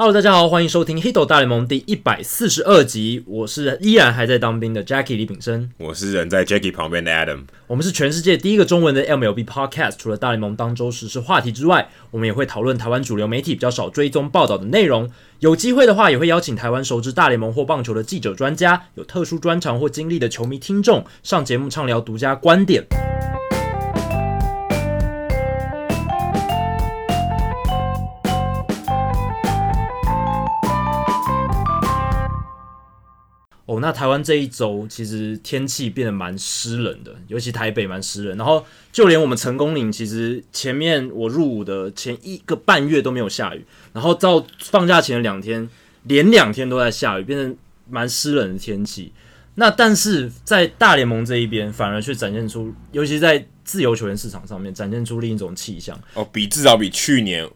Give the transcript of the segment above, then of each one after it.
Hello，大家好，欢迎收听《Hito 大联盟》第一百四十二集。我是依然还在当兵的 Jackie 李炳生，我是人在 Jackie 旁边的 Adam。我们是全世界第一个中文的 MLB Podcast。除了大联盟当周时事话题之外，我们也会讨论台湾主流媒体比较少追踪报道的内容。有机会的话，也会邀请台湾熟知大联盟或棒球的记者、专家，有特殊专长或经历的球迷听众上节目畅聊独家观点。哦，那台湾这一周其实天气变得蛮湿冷的，尤其台北蛮湿冷。然后就连我们成功岭，其实前面我入伍的前一个半月都没有下雨，然后到放假前两天，连两天都在下雨，变成蛮湿冷的天气。那但是在大联盟这一边，反而却展现出，尤其在自由球员市场上面，展现出另一种气象。哦，比至少比去年。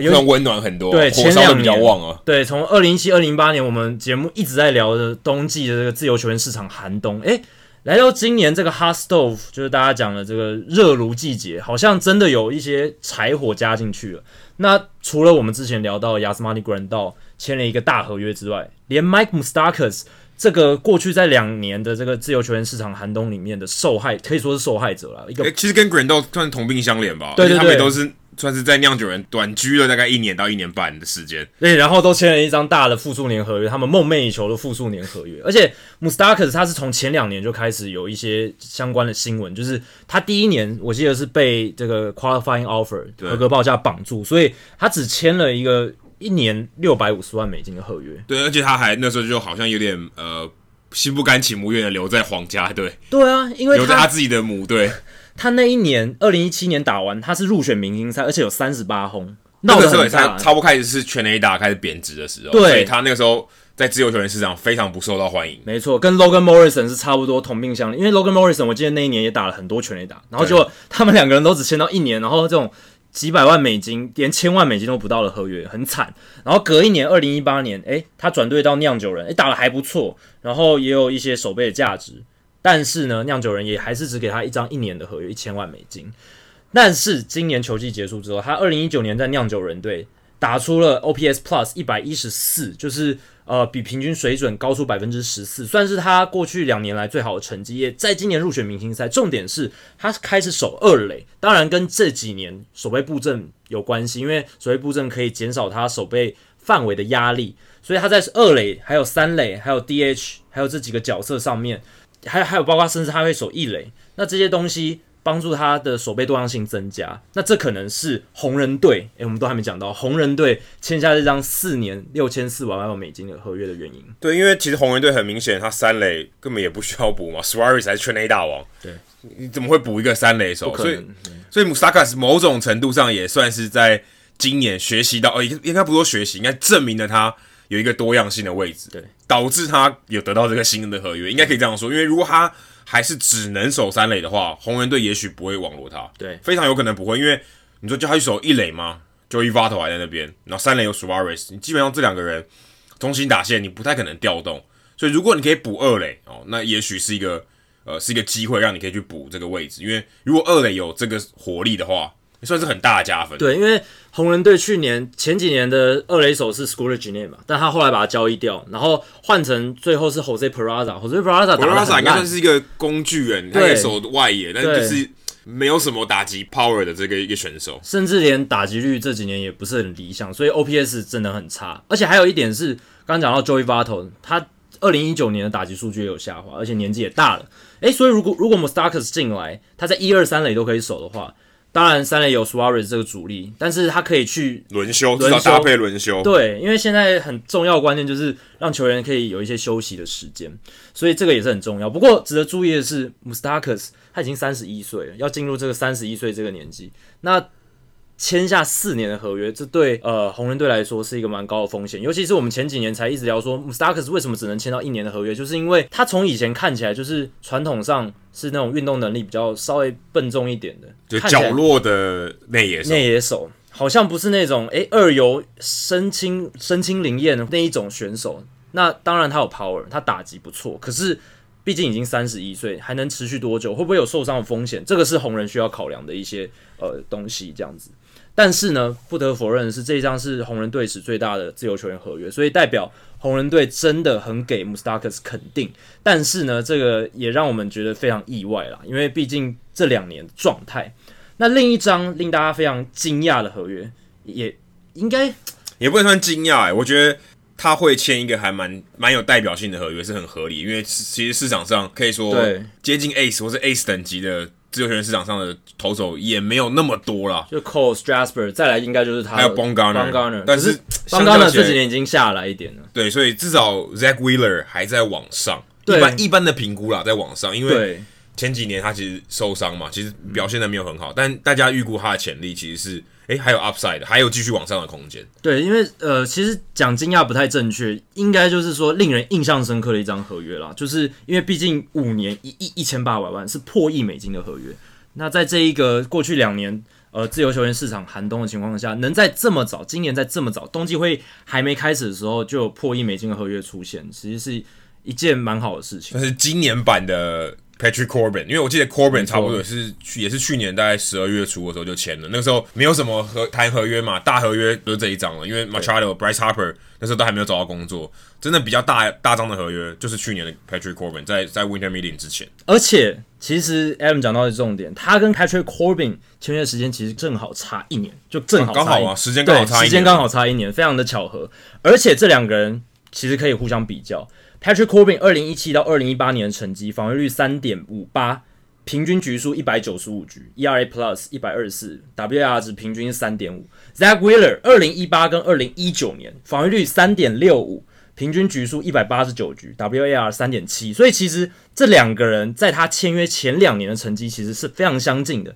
有点温暖很多，对，火烧的比较旺啊。对，从二零一七、二零一八年，我们节目一直在聊的冬季的这个自由球员市场寒冬，诶，来到今年这个 hot stove，就是大家讲的这个热炉季节，好像真的有一些柴火加进去了。那除了我们之前聊到 Yasmani Grandal 签了一个大合约之外，连 Mike Moustakas 这个过去在两年的这个自由球员市场寒冬里面的受害，可以说是受害者了。一个其实跟 Grandol 算同病相怜吧，对对对，他们都是。算是在酿酒人短居了大概一年到一年半的时间，对，然后都签了一张大的复数年合约，他们梦寐以求的复数年合约。而且 Moustakas 他是从前两年就开始有一些相关的新闻，就是他第一年我记得是被这个 qualifying offer 合格报价绑住，所以他只签了一个一年六百五十万美金的合约。对，而且他还那时候就好像有点呃心不甘情不愿的留在皇家队。对啊，因为留在他自己的母队。他那一年，二零一七年打完，他是入选明星赛，而且有三十八轰。那个时候他差不多开始是全垒打开始贬值的时候，对，所以他那个时候在自由球员市场非常不受到欢迎。没错，跟 Logan Morrison 是差不多同病相怜，因为 Logan Morrison 我记得那一年也打了很多全垒打，然后就他们两个人都只签到一年，然后这种几百万美金，连千万美金都不到的合约，很惨。然后隔一年，二零一八年，诶，他转队到酿酒人，诶，打得还不错，然后也有一些守备的价值。但是呢，酿酒人也还是只给他一张一年的合约，一千万美金。但是今年球季结束之后，他二零一九年在酿酒人队打出了 OPS Plus 一百一十四，就是呃比平均水准高出百分之十四，算是他过去两年来最好的成绩。也在今年入选明星赛，重点是他开始守二垒，当然跟这几年守备布阵有关系，因为守备布阵可以减少他守备范围的压力，所以他在二垒、还有三垒、还有 DH、还有这几个角色上面。还还有，包括甚至他会守一垒，那这些东西帮助他的守备多样性增加。那这可能是红人队，诶，我们都还没讲到红人队签下这张四年六千四百万美金的合约的原因。对，因为其实红人队很明显，他三垒根本也不需要补嘛，Suarez 还是圈内大王。对，你怎么会补一个三垒手？所以，嗯、所以 Moustakas 某种程度上也算是在今年学习到，哦，应该不说学习，应该证明了他。有一个多样性的位置，对，导致他有得到这个新的合约，应该可以这样说。因为如果他还是只能守三垒的话，红人队也许不会网罗他，对，非常有可能不会。因为你说叫他去守一垒吗？Joey Votto 还在那边，然后三垒有 Suarez，你基本上这两个人中心打线你不太可能调动。所以如果你可以补二垒哦，那也许是一个呃是一个机会，让你可以去补这个位置。因为如果二垒有这个火力的话。算是很大的加分。对，因为红人队去年前几年的二垒手是 Scooter Gennett 嘛，但他后来把他交易掉，然后换成最后是 Jose Peraza。Jose Peraza 打得很烂，应该算是一个工具人，他也守外野，但就是没有什么打击 power 的这个一个选手，甚至连打击率这几年也不是很理想，所以 OPS 真的很差。而且还有一点是，刚刚讲到 Joey Votto，他二零一九年的打击数据也有下滑，而且年纪也大了。诶，所以如果如果 Moustakas 进来，他在一二三垒都可以守的话。当然，三垒有 Suarez 这个主力，但是他可以去轮休，至少搭配轮休。对，因为现在很重要的关键就是让球员可以有一些休息的时间，所以这个也是很重要。不过值得注意的是，Moustakas 他已经三十一岁了，要进入这个三十一岁这个年纪，那。签下四年的合约，这对呃红人队来说是一个蛮高的风险。尤其是我们前几年才一直聊说，Moustakas 为什么只能签到一年的合约，就是因为他从以前看起来就是传统上是那种运动能力比较稍微笨重一点的，就角落的内野手，内野手好像不是那种诶、欸、二游身轻身轻灵验的那一种选手。那当然他有 power，他打击不错，可是毕竟已经三十一岁，还能持续多久？会不会有受伤的风险？这个是红人需要考量的一些呃东西，这样子。但是呢，不得否认的是，这一张是红人队史最大的自由球员合约，所以代表红人队真的很给 Moustakas 肯定。但是呢，这个也让我们觉得非常意外啦，因为毕竟这两年状态。那另一张令大家非常惊讶的合约，也应该也不能算惊讶哎，我觉得他会签一个还蛮蛮有代表性的合约是很合理，因为其实市场上可以说接近 Ace 或是 Ace 等级的。自由球员市场上的投手也没有那么多啦，就 Cole Strasburg，再来应该就是他，还有 Bongardner，但是 b o n g a r n e r 这几年已经下来一点了。对，所以至少 Zach Wheeler 还在往上，一般一般的评估啦，在往上，因为前几年他其实受伤嘛，其实表现的没有很好，但大家预估他的潜力其实是。诶，还有 upside，还有继续往上的空间。对，因为呃，其实讲惊讶不太正确，应该就是说令人印象深刻的一张合约啦。就是因为毕竟五年一亿一千八百万是破亿美金的合约。那在这一个过去两年呃自由球员市场寒冬的情况下，能在这么早，今年在这么早冬季会还没开始的时候就有破亿美金的合约出现，其实是一件蛮好的事情。但是今年版的。Patrick Corbin，因为我记得 Corbin 差不多也是去也是去年大概十二月初的时候就签了，那个时候没有什么合谈合约嘛，大合约就是这一张了，因为 Machado、Bryce Harper 那时候都还没有找到工作，真的比较大大张的合约就是去年的 Patrick Corbin 在在 Winter Meeting 之前。而且其实 Adam 讲到的重点，他跟 Patrick Corbin 签约时间其实正好差一年，就正好刚好啊，时间刚好差一年，时间刚好差一年，非常的巧合。而且这两个人其实可以互相比较。Patrick Corbin 二零一七到二零一八年的成绩，防御率三点五八，平均局数一百九十五局，ERA Plus 一百二十四，WR 值平均三点五。Zack Wheeler 二零一八跟二零一九年防御率三点六五，平均局数一百八十九局，WAR 三点七。所以其实这两个人在他签约前两年的成绩其实是非常相近的，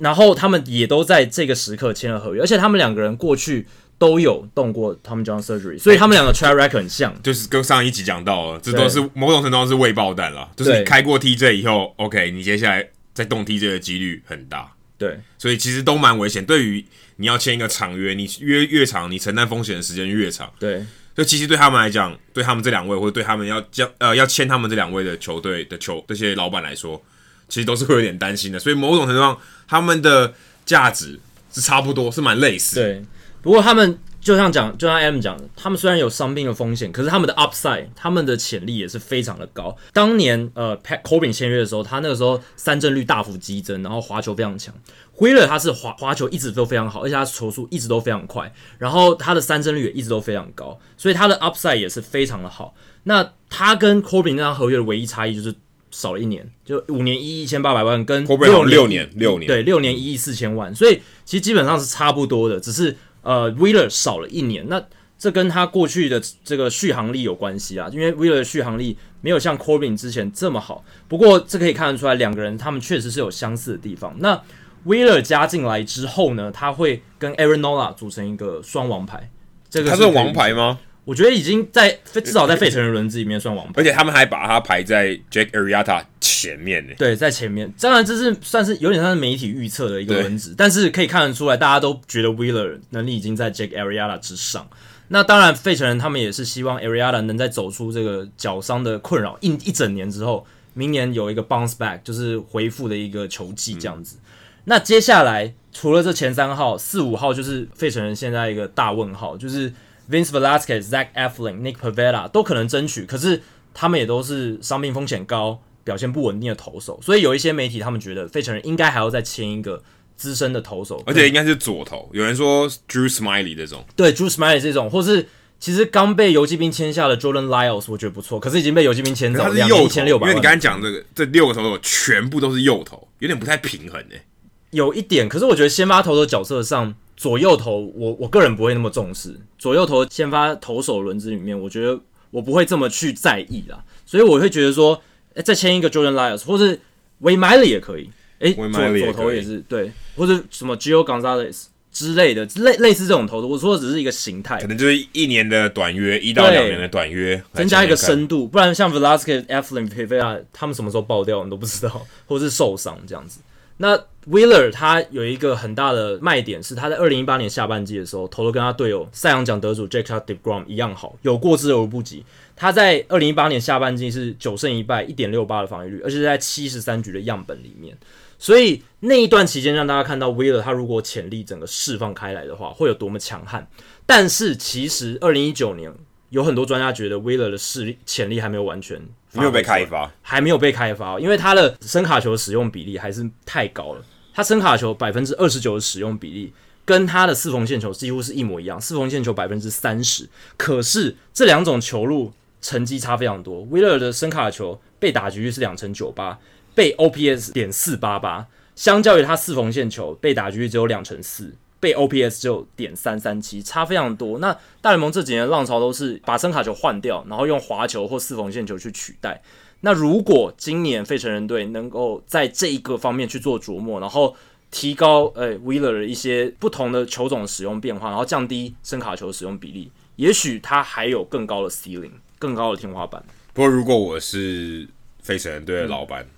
然后他们也都在这个时刻签了合约，而且他们两个人过去。都有动过 Tommy John surgery，所以他们两个 track record 很像，就是跟上一集讲到了，这都是某种程度上是未爆弹了。就是你开过 TJ 以后，OK，你接下来再动 TJ 的几率很大。对，所以其实都蛮危险。对于你要签一个长约，你约越长，你承担风险的时间越长。对，所以其实对他们来讲，对他们这两位或者对他们要将呃要签他们这两位的球队的球这些老板来说，其实都是会有点担心的。所以某种程度上，他们的价值是差不多，是蛮类似。对。不过他们就像讲，就像 M 讲的，他们虽然有伤病的风险，可是他们的 upside，他们的潜力也是非常的高。当年呃，Pat Corbin 签约的时候，他那个时候三振率大幅激增，然后滑球非常强。Wheeler 他是滑滑球一直都非常好，而且他球速一直都非常快，然后他的三振率也一直都非常高，所以他的 upside 也是非常的好。那他跟 Corbin 那张合约的唯一差异就是少了一年，就五年一亿一千八百万，跟六六年六年对六年一亿四千万，所以其实基本上是差不多的，只是。呃，Wheeler 少了一年，那这跟他过去的这个续航力有关系啊，因为 Wheeler 的续航力没有像 Corbin 之前这么好。不过这可以看得出来，两个人他们确实是有相似的地方。那 Wheeler 加进来之后呢，他会跟 Aaron Nola 组成一个双王牌。这个是他是王牌吗？我觉得已经在至少在费城的轮子里面算王牌，而且他们还把他排在 Jake Arrieta 前面呢。对，在前面。当然这是算是有点像是媒体预测的一个轮子，但是可以看得出来，大家都觉得 Wheeler 能力已经在 Jake Arrieta 之上。那当然，费城人他们也是希望 Arrieta 能在走出这个脚伤的困扰一一整年之后，明年有一个 bounce back，就是回复的一个球技这样子。嗯、那接下来除了这前三号，四五号就是费城人现在一个大问号，就是。Vince Velasquez、Zach Eflin、Nick Pavetta 都可能争取，可是他们也都是伤病风险高、表现不稳定的投手，所以有一些媒体他们觉得费城人应该还要再签一个资深的投手，而且应该是左投。有人说 Drew Smiley 这种，对 Drew Smiley 这种，或是其实刚被游击兵签下的 Jordan Lyles 我觉得不错，可是已经被游击兵签走，两年一千六百。因为你刚才讲这个，这六个投手全部都是右投，有点不太平衡诶、欸。有一点，可是我觉得先发投手角色上。左右投，我我个人不会那么重视。左右投先发投手轮子里面，我觉得我不会这么去在意啦。所以我会觉得说，再签一个 Jordan Lyles，或是 Wade Miley 也可以。哎、欸，左左投也是对，或者什么 Gio Gonzalez 之类的，类类似这种投的。我说的只是一个形态，可能就是一年的短约，一到两年的短约，增加一个深度。不然像 Velasquez、Eflin、Pivetta 他们什么时候爆掉，你都不知道，或是受伤这样子。那 Wheeler 他有一个很大的卖点是，他在二零一八年下半季的时候投的跟他队友赛扬奖得主 Jacob deGrom 一样好，有过之而无不及。他在二零一八年下半季是九胜一败，一点六八的防御率，而且是在七十三局的样本里面。所以那一段期间让大家看到 Wheeler 他如果潜力整个释放开来的话，会有多么强悍。但是其实二零一九年有很多专家觉得 Wheeler 的势力潜力还没有完全没有被开发，还没有被开发，因为他的声卡球使用比例还是太高了。他声卡球百分之二十九的使用比例，跟他的四缝线球几乎是一模一样，四缝线球百分之三十。可是这两种球路成绩差非常多。Wheeler 的伸卡球被打局率是两成九八，被 OPS 点四八八，相较于他四缝线球被打局率只有两成四，被 OPS 只有点三三七，差非常多。那大联盟这几年的浪潮都是把声卡球换掉，然后用滑球或四缝线球去取代。那如果今年费城人队能够在这一个方面去做琢磨，然后提高呃、w e e l e r 的一些不同的球种使用变化，然后降低声卡球使用比例，也许他还有更高的 ceiling，更高的天花板。不过如果我是费城人队的老板，嗯、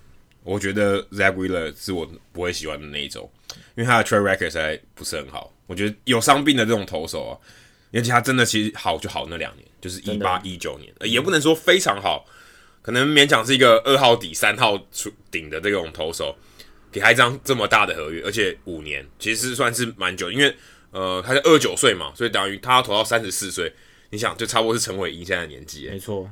我觉得 Zack Wheeler 是我不会喜欢的那一种，因为他的 track record 实在不是很好。我觉得有伤病的这种投手啊，而且他真的其实好就好那两年，就是一八一九年，也不能说非常好。可能勉强是一个二号底三号出顶的这种投手，给他一张这么大的合约，而且五年，其实算是蛮久，因为呃他是二十九岁嘛，所以等于他要投到三十四岁，你想就差不多是陈伟霆现在的年纪，没错，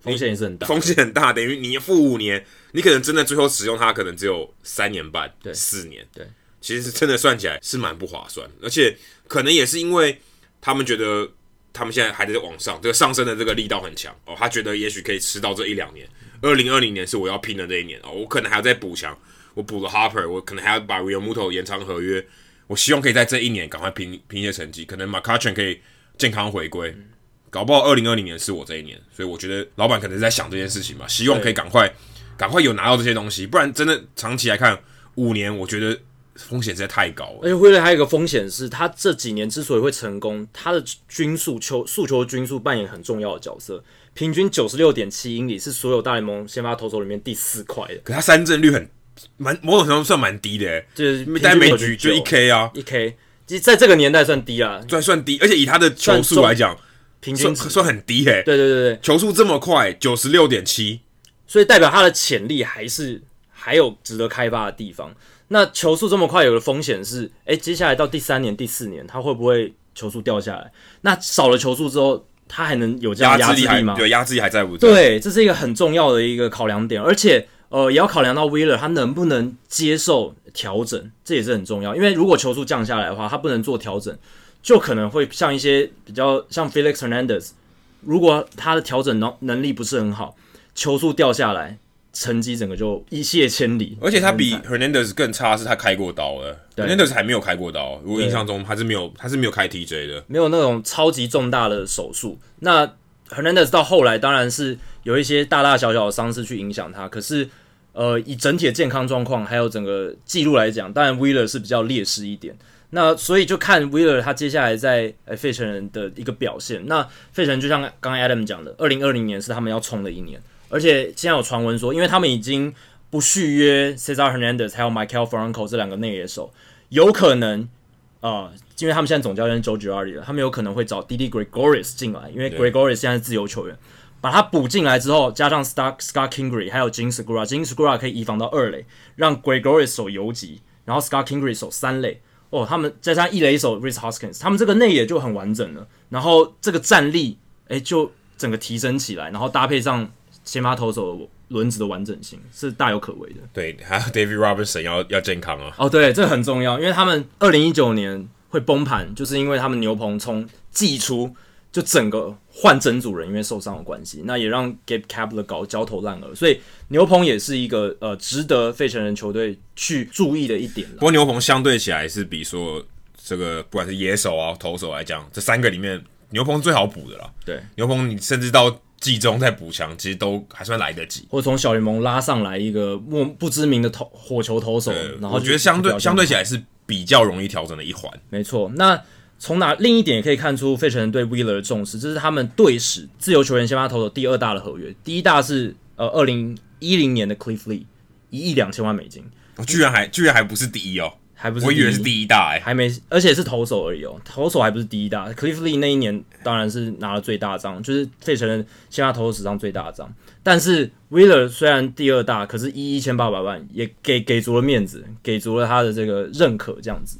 风险也是很大，风险很大，等于你付五年，你可能真的最后使用它可能只有三年半，对，四年，对，其实真的算起来是蛮不划算，而且可能也是因为他们觉得。他们现在还在往上，这个上升的这个力道很强哦。他觉得也许可以吃到这一两年，二零二零年是我要拼的这一年哦。我可能还要再补强，我补了 Harper，我可能还要把 Realmuto 延长合约。我希望可以在这一年赶快拼拼一些成绩，可能 McCutchen 可以健康回归，搞不好二零二零年是我这一年。所以我觉得老板可能是在想这件事情吧，希望可以赶快赶快有拿到这些东西，不然真的长期来看五年，我觉得。风险实在太高了，而且辉瑞还有一个风险是，他这几年之所以会成功，他的均速球速球均速扮演很重要的角色，平均九十六点七英里是所有大联盟先发投手里面第四快的。可他三振率很蛮某种程度算蛮低的，就是但每局就一 K 啊，一 K，其实在这个年代算低啊，算算低，而且以他的球速来讲，平均算算很低诶。对对对对，球速这么快，九十六点七，所以代表他的潜力还是还有值得开发的地方。那球速这么快，有的风险是，哎、欸，接下来到第三年、第四年，他会不会球速掉下来？那少了球速之后，他还能有这样压制力吗？对，压制力还在不在？对，这是一个很重要的一个考量点，而且，呃，也要考量到 Wheeler 他能不能接受调整，这也是很重要。因为如果球速降下来的话，他不能做调整，就可能会像一些比较像 Felix Hernandez，如果他的调整能能力不是很好，球速掉下来。成绩整个就一泻千里，而且他比 Hernandez 更差，是他开过刀了。Hernandez 还没有开过刀，我印象中他是没有，他是没有开 TJ 的，没有那种超级重大的手术。那 Hernandez 到后来当然是有一些大大小小的伤势去影响他，可是呃，以整体的健康状况还有整个记录来讲，当然 Wheeler 是比较劣势一点。那所以就看 Wheeler 他接下来在呃费城人的一个表现。那费城就像刚刚 Adam 讲的，二零二零年是他们要冲的一年。而且现在有传闻说，因为他们已经不续约 Cesar Hernandez 还有 Michael Franco 这两个内野手，有可能啊、呃，因为他们现在总教练 Joe Girardi 了，他们有可能会找 Didi Gregorius 进来，因为 Gregorius 现在是自由球员，把他补进来之后，加上 Scott Scott Kingery 还有 Jean Segura，Jean Segura 可以移防到二垒，让 Gregorius 守游击，然后 Scott Kingery 守三垒，哦，他们再加上一垒手 Rhys Hoskins，他们这个内野就很完整了，然后这个战力哎就整个提升起来，然后搭配上。先发投手轮子的完整性是大有可为的。对，还有 David Robertson 要要健康啊。哦，对，这很重要，因为他们二零一九年会崩盘，就是因为他们牛棚从季初就整个换整组人，因为受伤的关系，那也让 Gabe Kapler 搞焦头烂额，所以牛棚也是一个呃值得费城人球队去注意的一点。不过牛棚相对起来是比说这个不管是野手啊投手来讲，这三个里面牛棚最好补的了。对，牛棚你甚至到。季中再补强，其实都还算来得及。或者从小联盟拉上来一个莫不知名的投火球投手，然后我觉得相对相对起来是比较容易调整的一环。没错，那从哪另一点也可以看出费城人对 Wheeler 的重视，这是他们队史自由球员先发投手第二大的合约，第一大是呃二零一零年的 Cliff Lee 一亿两千万美金，哦，居然还居然还不是第一哦。还不是，我以为是第一大哎、欸，还没，而且是投手而已哦，投手还不是第一大。Cliff Lee 那一年当然是拿了最大张，就是费城人先发投手史上最大的张。但是 Wheeler 虽然第二大，可是一一千八百万也给给足了面子，给足了他的这个认可，这样子。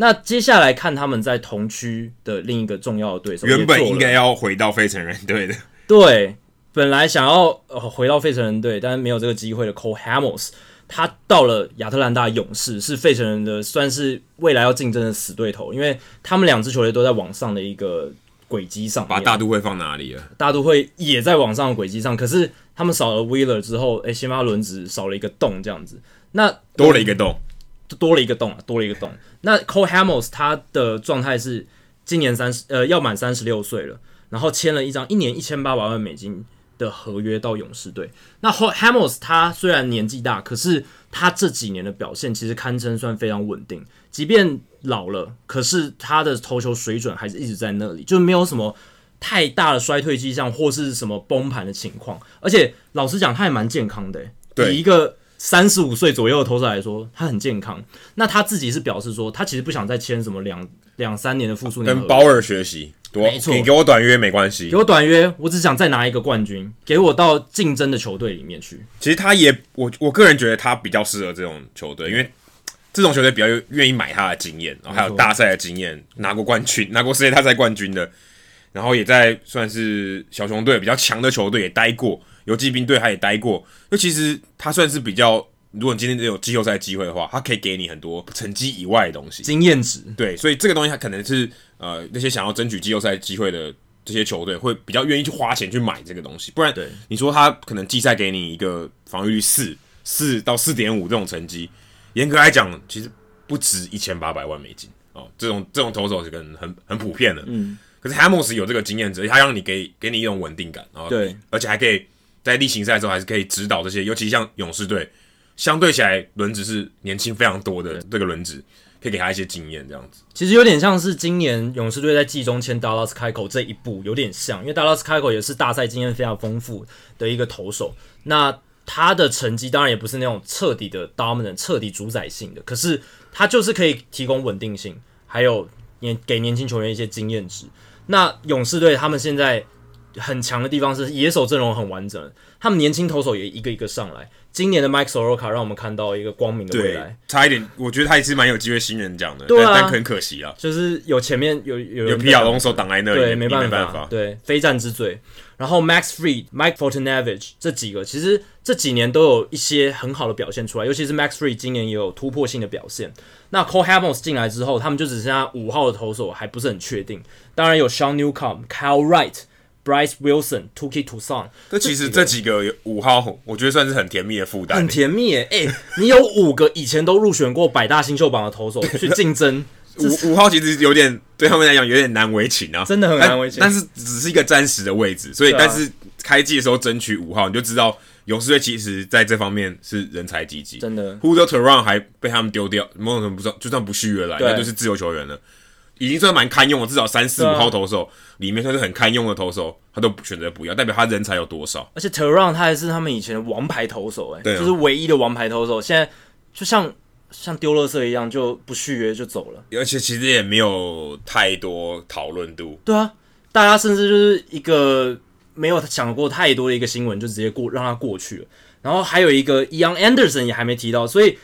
那接下来看他们在同区的另一个重要的对手，原本应该要回到费城人队的，对，本来想要呃回到费城人队，但是没有这个机会的 Cole Hamels。他到了亚特兰大勇士，是费城人的算是未来要竞争的死对头，因为他们两支球队都在往上的一个轨迹上。把大都会放哪里了？大都会也在往上的轨迹上，可是他们少了 Wheeler 之后，诶，先发轮值少了一个洞，这样子，那多了一个洞，多了一个洞啊，多了一个洞。那 Cole Hamels 他的状态是今年三十呃要满三十六岁了，然后签了一张一年一千八百万美金的合约到勇士队。那 Hamels 他虽然年纪大，可是他这几年的表现其实堪称算非常稳定。即便老了，可是他的投球水准还是一直在那里，就没有什么太大的衰退迹象或是什么崩盘的情况。而且老实讲，他也蛮健康的。对，以一个三十五岁左右的投手来说，他很健康。那他自己是表示说，他其实不想再签什么两两三年的复数年，跟鲍尔学习。没错，你给我短约没关系，给我短约，我只想再拿一个冠军，给我到竞争的球队里面去。其实他也，我我个人觉得他比较适合这种球队，因为这种球队比较愿意买他的经验，然后还有大赛的经验，拿过冠军，拿过世界大赛冠军的，然后也在算是小熊队比较强的球队也待过，游击兵队他也待过，那其实他算是比较。如果你今天有季后赛机会的话，他可以给你很多成绩以外的东西，经验值。对，所以这个东西他可能是呃那些想要争取季后赛机会的这些球队会比较愿意去花钱去买这个东西。不然，对你说他可能季赛给你一个防御率四四到四点五这种成绩，严格来讲其实不值一千八百万美金哦。这种这种投手是很很很普遍的。嗯。可是 Hamels 有这个经验值，他让你给给你一种稳定感，然后对，而且还可以在例行赛的时候还是可以指导这些，尤其像勇士队。相对起来，轮值是年轻非常多的这个轮值，可以给他一些经验，这样子。其实有点像是今年勇士队在季中签 Dallas Keuchel 这一步有点像，因为 Dallas Keuchel 也是大赛经验非常丰富的一个投手。那他的成绩当然也不是那种彻底的 dominant、彻底主宰性的，可是他就是可以提供稳定性，还有年给年轻球员一些经验值。那勇士队他们现在很强的地方是野手阵容很完整，他们年轻投手也一个一个上来。今年的 Mike Soroka 让我们看到一个光明的未来，差一点，我觉得他也是蛮有机会新人奖的，对啊，但但很可惜啊，就是有前面有有有皮亚龙手挡在那里，对，没办法，对，非战之罪。然后 Max Freed、Mike Fortunavich 这几个，其实这几年都有一些很好的表现出来，尤其是 Max Freed 今年也有突破性的表现。那 Cole Hamels 进来之后，他们就只剩下五号的投手还不是很确定，当然有 Sean Newcomb、Kyle Wright。Bryce Wilson、Touki Toussaint，这其实这几个五号，我觉得算是很甜蜜的负担。很甜蜜诶，哎、欸，你有五个以前都入选过百大新秀榜的投手 去竞争，五五号其实有点对他们来讲有点难为情啊，真的很难为情。但是只是一个暂时的位置，所以、啊、但是开季的时候争取五号，你就知道勇士队其实在这方面是人才济济。真的，Julio Teheran 还被他们丢掉，某种程度不算，就算不续约了，那就是自由球员了。已经算蛮堪用了，至少三四五号投手里面算是很堪用的投手，他都选择不要，代表他人才有多少。而且 Teheran 他还是他们以前的王牌投手，哎，就是唯一的王牌投手，现在就像像丢垃圾一样，就不续约就走了。而且其实也没有太多讨论度。对啊，大家甚至就是一个没有想过太多的一个新闻，就直接过让他过去了。然后还有一个 Young Anderson 也还没提到，所以。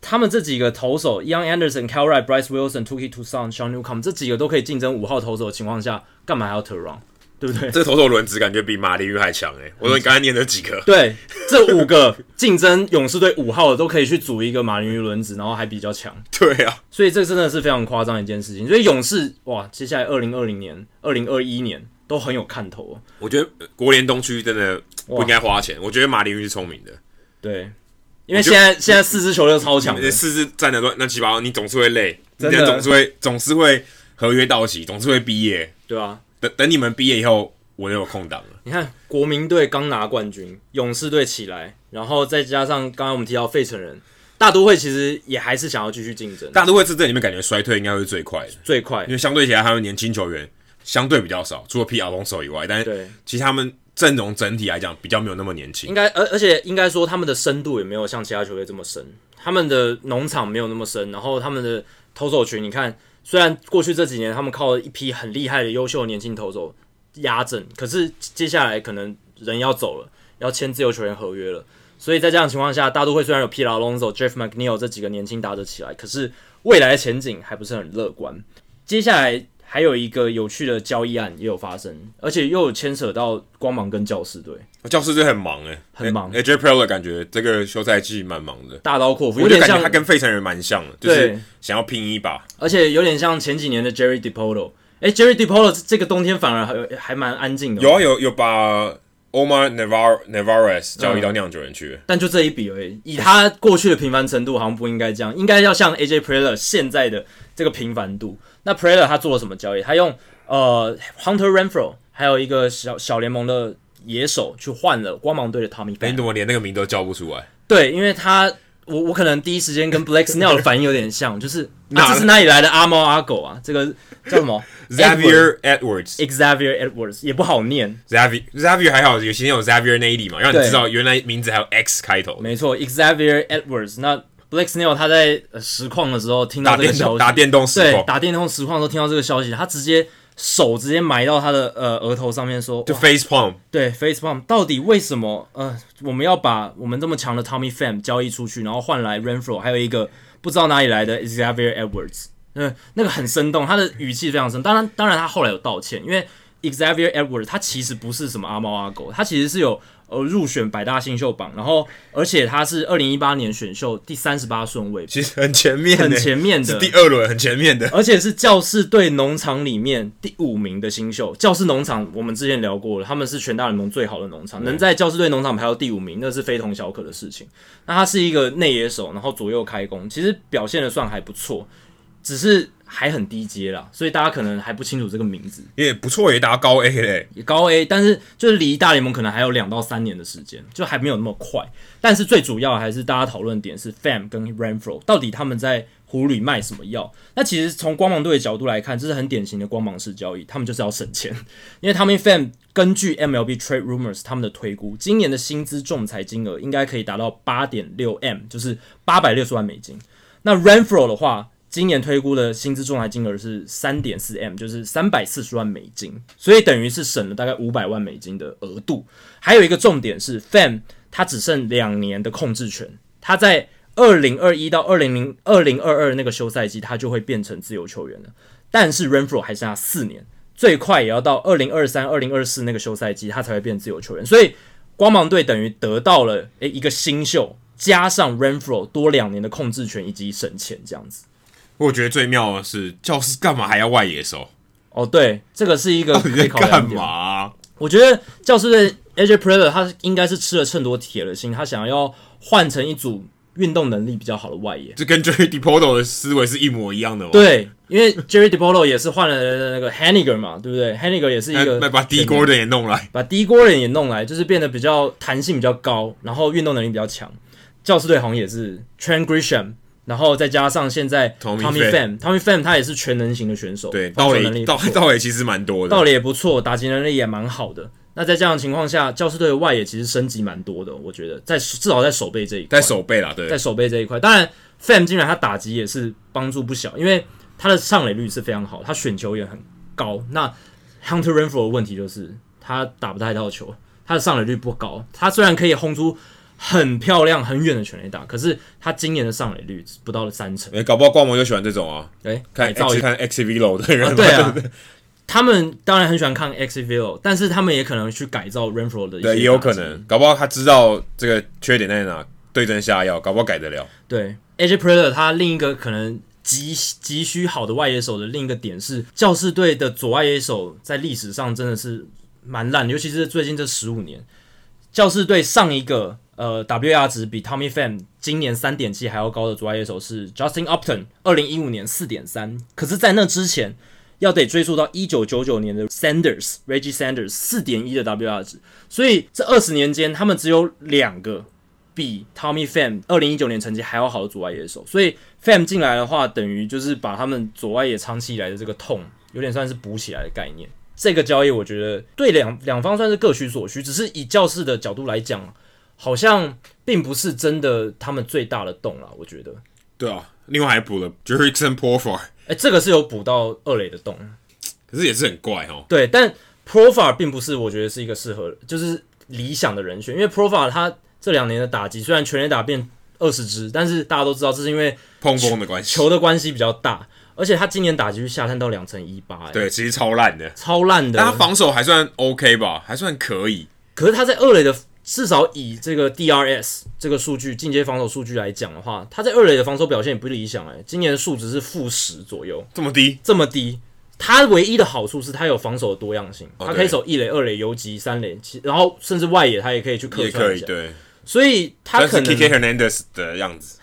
他们这几个投手，Young Anderson、Cal Wright、Bryce Wilson、Touki Toussaint、Sean Newcomb，这几个都可以竞争五号投手的情况下，干嘛还要 Teheran？对不对？这个投手轮值感觉比马林鱼还强诶。我说你刚才念的几个，对，这五个竞争勇士队五号的都可以去组一个马林鱼轮值，然后还比较强。对啊，所以这真的是非常夸张一件事情。所以勇士哇，接下来二零二零年、二零二一年都很有看头。我觉得国联东区真的不应该花钱。我觉得马林鱼是聪明的。对。因为现在现在四支球队超强，四支战的乱乱七八糟，你总是会累，你总是会总是会合约到期，总是会毕业，对啊，等等你们毕业以后，我又有空档了。你看国民队刚拿冠军，勇士队起来，然后再加上刚刚我们提到费城人，大都会其实也还是想要继续竞争。大都会是这里面感觉衰退应该会是最快的，最快，因为相对起来他们年轻球员相对比较少，除了皮尔龙手以外，但是其实他们阵容整体来讲比较没有那么年轻。应该而而且应该说他们的深度也没有像其他球队这么深，他们的农场没有那么深，然后他们的投手群，你看虽然过去这几年他们靠了一批很厉害的优秀年轻投手压阵，可是接下来可能人要走了，要签自由球员合约了。所以在这样情况下，大都会虽然有 Pete Alonso、Jeff McNeil 这几个年轻打者起来，可是未来的前景还不是很乐观。接下来还有一个有趣的交易案也有发生，而且又有牵扯到光芒跟教士队。教士队很忙哎、欸，很忙。AJ Preller 感觉这个休赛季蛮忙的，大刀阔斧，有点像他跟费城人蛮像的，就是想要拼一把，而且有点像前几年的 Jerry Dipoto。诶，Jerry Dipoto 这个冬天反而还还蛮安静的。有啊，有有把。Omar Navar Narvaez 交易到酿酒人去、嗯，但就这一笔而已。以他过去的频繁程度，好像不应该这样，应该要像 AJ Preller 现在的这个频繁度。那 Preller 他做了什么交易？他用呃 Hunter Renfroe 还有一个小小联盟的野手去换了光芒队的 Tommy。你怎么连那个名都叫不出来？对，因为他我我可能第一时间跟 Blake Snell 的反应有点像，就是。那、啊、这是哪里来的阿猫阿狗啊？这个叫什么？Xavier Edwards，Xavier Edwards 也不好念。Xavier Xavier 还好，有些有 Xavier Nady 嘛，让你知道原来名字还有 X 开头。没错，Xavier Edwards。那 Blake Snell 他在实况的时候听到这个消息，打电动实况，对，打电动实况的时候听到这个消息，他直接手直接埋到他的呃额头上面说，就 Face Palm。对，Face Palm。到底为什么呃我们要把我们这么强的 Tommy Pham 交易出去，然后换来 Renfroe，还有一个不知道哪里来的 Xavier Edwards？嗯，那个很生动，他的语气非常生。当然，当然他后来有道歉，因为 Xavier Edwards 他其实不是什么阿猫阿狗，他其实是有呃入选百大新秀榜，然后而且他是二零一八年选秀第三十八顺位，其实很前面，很前面的，是第二轮很前面的，而且是教士队农场里面第五名的新秀。教士农场我们之前聊过了，他们是全大联盟最好的农场，能在教士队农场排到第五名，那是非同小可的事情。那他是一个内野手，然后左右开弓，其实表现的算还不错。只是还很低阶啦，所以大家可能还不清楚这个名字。也不错，也达高 A 嘞，也高 A，但是就是离大联盟可能还有两到三年的时间，就还没有那么快。但是最主要还是大家讨论点是 Pham 跟 Renfroe 到底他们在湖里卖什么药？那其实从光芒队的角度来看，这是很典型的光芒式交易，他们就是要省钱。因为 Tommy Pham 根据 MLB Trade Rumors 他们的推估，今年的薪资仲裁金额应该可以达到八点六 M，就是八百六十万美金。那 Renfroe 的话，今年推估的薪资仲裁金额是三点四 M，就是三百四十万美金，所以等于是省了大概五百万美金的额度。还有一个重点是，Fan 他只剩两年的控制权，他在二零二一到二零零二零二二那个休赛季，他就会变成自由球员了。但是 Renfro 还剩下四年，最快也要到二零二三、二零二四那个休赛季，他才会变自由球员。所以光芒队等于得到了诶一个新秀，加上 Renfro 多两年的控制权以及省钱这样子。我觉得最妙的是，教师干嘛还要外野手？哦，对，这个是一个可以考量点。干嘛？我觉得教师的 AJ Preller 他应该是吃了秤砣铁了心，他想要换成一组运动能力比较好的外野。这跟 Jerry Depoto 的思维是一模一样的吗？对，因为 Jerry Depoto 也是换了那个 Haniger 嘛，对不对？Haniger 也是一个把 Dee Gordon 也弄来，把 Dee Gordon 也弄来，就是变得比较弹性比较高，然后运动能力比较强。教师队好像也是 Trent Grisham。然后再加上现在 Tommy Pham，Tommy Pham 他也是全能型的选手，对，盗垒盗盗垒其实蛮多的，盗垒也不错，打击能力也蛮好的。那在这样的情况下，教士队的外野其实升级蛮多的，我觉得在至少在守备这一块，在守备啦，对，在守备这一块。当然，Pham 进来他打击也是帮助不小，因为他的上垒率是非常好，他选球也很高。那 Hunter Renfroe 的问题就是他打不太到球，他的上垒率不高。他虽然可以轰出。很漂亮、很远的全垒打，可是他今年的上垒率不到了三成。哎，搞不好光芒就喜欢这种啊！哎、欸，看造看 XVL 的人、啊，对啊，他们当然很喜欢看 XVL，但是他们也可能去改造 Renfroe 的一些。对，也有可能，搞不好他知道这个缺点在哪，对症下药，搞不好改得了。对，AJ Preller 他另一个可能急急需好的外野手的另一个点是，教士队的左外野手在历史上真的是蛮烂，尤其是最近这十五年，教士队上一个。呃，WR 值比 Tommy Pham 今年三点七还要高的左外野手是 Justin Upton，二零一五年四点三。可是，在那之前，要得追溯到一九九九年的 Sanders Reggie Sanders 四点一的 WR 值。所以这二十年间，他们只有两个比 Tommy Pham 二零一九年成绩还要好的左外野手。所以 Pham 进来的话，等于就是把他们左外野长期以来的这个痛，有点算是补起来的概念。这个交易我觉得对两两方算是各取所需，只是以教士的角度来讲，好像并不是真的他们最大的洞了。我觉得，对啊，另外还补了 Jurickson Profar，哎，这个是有补到二垒的洞，可是也是很怪哦。对，但 Profar 并不是我觉得是一个适合就是理想的人选，因为 Profar 他这两年的打击虽然全垒打变二十支，但是大家都知道这是因为碰风的关系，球的关系比较大。而且他今年打击率下探到两成一八，哎，对，其实超烂的，超烂的。但他防守还算 OK 吧，还算可以。可是他在二垒的，至少以这个 DRS 这个数据，进阶防守数据来讲的话，他在二垒的防守表现也不理想，哎，今年的数值是负十左右，这么低，这么低。他唯一的好处是他有防守的多样性，他可以守一垒、二垒、游击、三垒，然后甚至外野他也可以去客串一下，对。所以他可能 Kike Hernandez 的样子。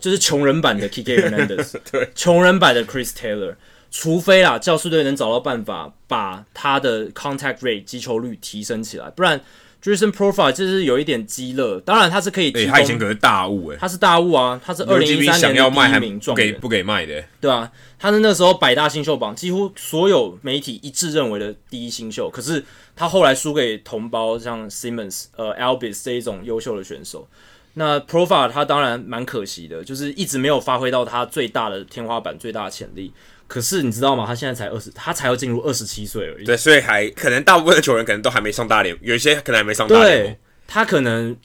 就是穷人版的 Kike Hernandez，对，穷人版的 Chris Taylor，除非啊，教士队能找到办法把他的 contact rate 击球率提升起来，不然 Jurickson Profar 就是有一点鸡肋。当然他是可以，哎、欸，他以前可是大物哎、欸，他是大物啊，他是二零一三年的第一名状元，给不给卖的、欸，对啊，他是那时候百大新秀榜几乎所有媒体一致认为的第一新秀，可是他后来输给同胞像 Simmons、呃 Albies 这一种优秀的选手。那 Profar 他当然蛮可惜的，就是一直没有发挥到他最大的天花板、最大的潜力。可是你知道吗？他现在才二十，他才要进入二十七岁而已。对，所以还可能大部分的球员可能都还没上大联，有一些可能还没上大联。对，他可能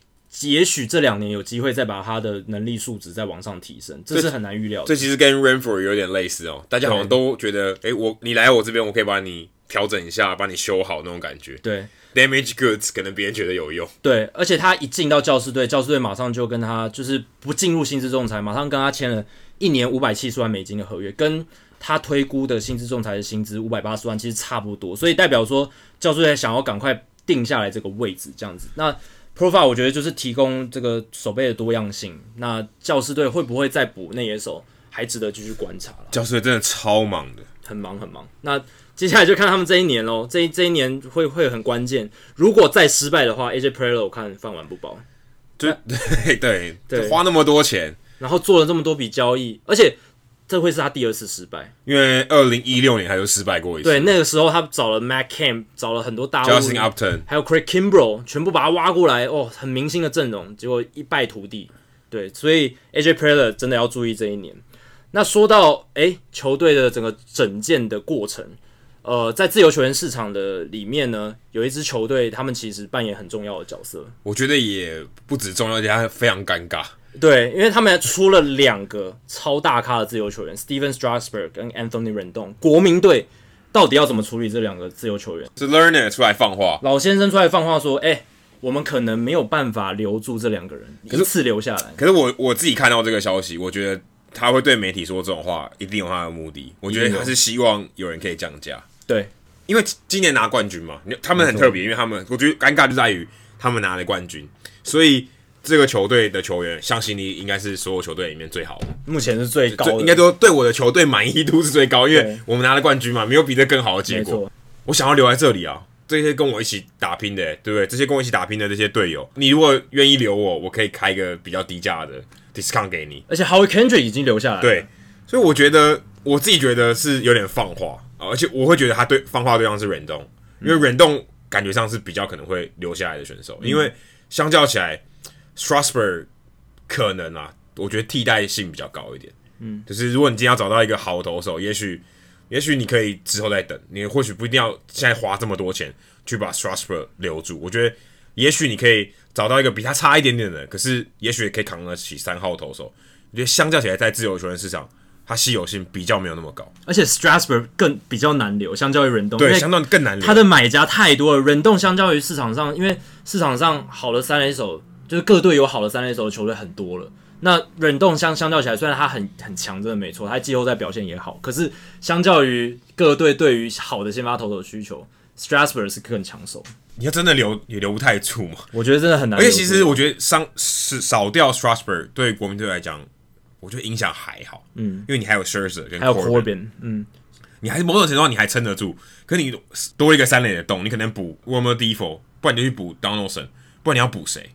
也许这两年有机会再把他的能力素质再往上提升，这是很难预料的。这其实跟 Renfroe 有点类似哦，大家好像都觉得，哎，我你来我这边，我可以把你调整一下，把你修好那种感觉。对。Damage goods 可能别人觉得有用，对，而且他一进到教师队，教师队马上就跟他就是不进入薪资仲裁，马上跟他签了一年五百七十万美金的合约，跟他推估的薪资仲裁的薪资五百八十万其实差不多，所以代表说教士队想要赶快定下来这个位置，这样子。那 Profile 我觉得就是提供这个守备的多样性，那教师队会不会再补内野手，还值得继续观察了。教师队真的超忙的，很忙很忙。那接下来就看他们这一年喽，这一这一年会会很关键。如果再失败的话，AJ Preller 我看饭碗不保。对对 对，对花那么多钱，然后做了这么多笔交易，而且这会是他第二次失败，因为二零一六年他就失败过一次。对，那个时候他找了 Mac Camp，找了很多大物，Justin Upton，还有 Craig Kimbrel，全部把他挖过来，哦，很明星的阵容，结果一败涂地。对，所以 AJ Preller 真的要注意这一年。那说到诶，球队的整个整建的过程。呃，在自由球员市场的里面呢，有一支球队，他们其实扮演很重要的角色。我觉得也不止重要，而且还非常尴尬。对，因为他们还出了两个超大咖的自由球员，Stephen Strasburg 跟 Anthony Rendon。国民队到底要怎么处理这两个自由球员？是 Learner 出来放话，老先生出来放话说：“哎、欸，我们可能没有办法留住这两个人，一次留下来。”可是我我自己看到这个消息，我觉得他会对媒体说这种话，一定有他的目的。我觉得他是希望有人可以降价。对，因为今年拿冠军嘛，他们很特别，因为他们我觉得尴尬就在于他们拿了冠军，所以这个球队的球员向心力应该是所有球队里面最好的，目前是最高的，应该说对我的球队满意度是最高，因为我们拿了冠军嘛，没有比这更好的结果。我想要留在这里啊，这些跟我一起打拼的，对不对？这些跟我一起打拼的这些队友，你如果愿意留我，我可以开一个比较低价的 discount 给你。而且 Howie Kendrick 已经留下来了，对，所以我觉得我自己觉得是有点放话。而且我会觉得他对放话对象是 Rendon，因为 Rendon 感觉上是比较可能会留下来的选手，嗯、因为相较起来，Strasburg 可能啊，我觉得替代性比较高一点。嗯，就是如果你今天要找到一个好投手，也许也许你可以之后再等，你或许不一定要现在花这么多钱去把 Strasburg 留住。我觉得也许你可以找到一个比他差一点点的，可是也许也可以扛得起三号投手。我觉得相较起来，在自由球员市场。它稀有性比较没有那么高，而且 Strasburg 更比较难留，相较于 Rendon，对，相当更难留。它的买家太多了，Rendon 相较于市场上，因为市场上好的三垒手，就是各队有好的三垒手的球队很多了。那 Rendon 相相较起来，虽然他很很强，真的没错，他季后赛表现也好，可是相较于各队对于好的先发投手的需求，Strasburg 是更抢手。你要真的留也留不太住嘛？我觉得真的很难。而且其实我觉得伤是少掉 Strasburg 对国民队来讲。我觉得影响还好，嗯，因为你还有 Scherzer 跟还有 Corbin，嗯，你还是某种程度上你还撑得住。可是你多一个三垒的洞，你可能补 Wilmer Difo，不然你就去补 Donaldson，不然你要补谁？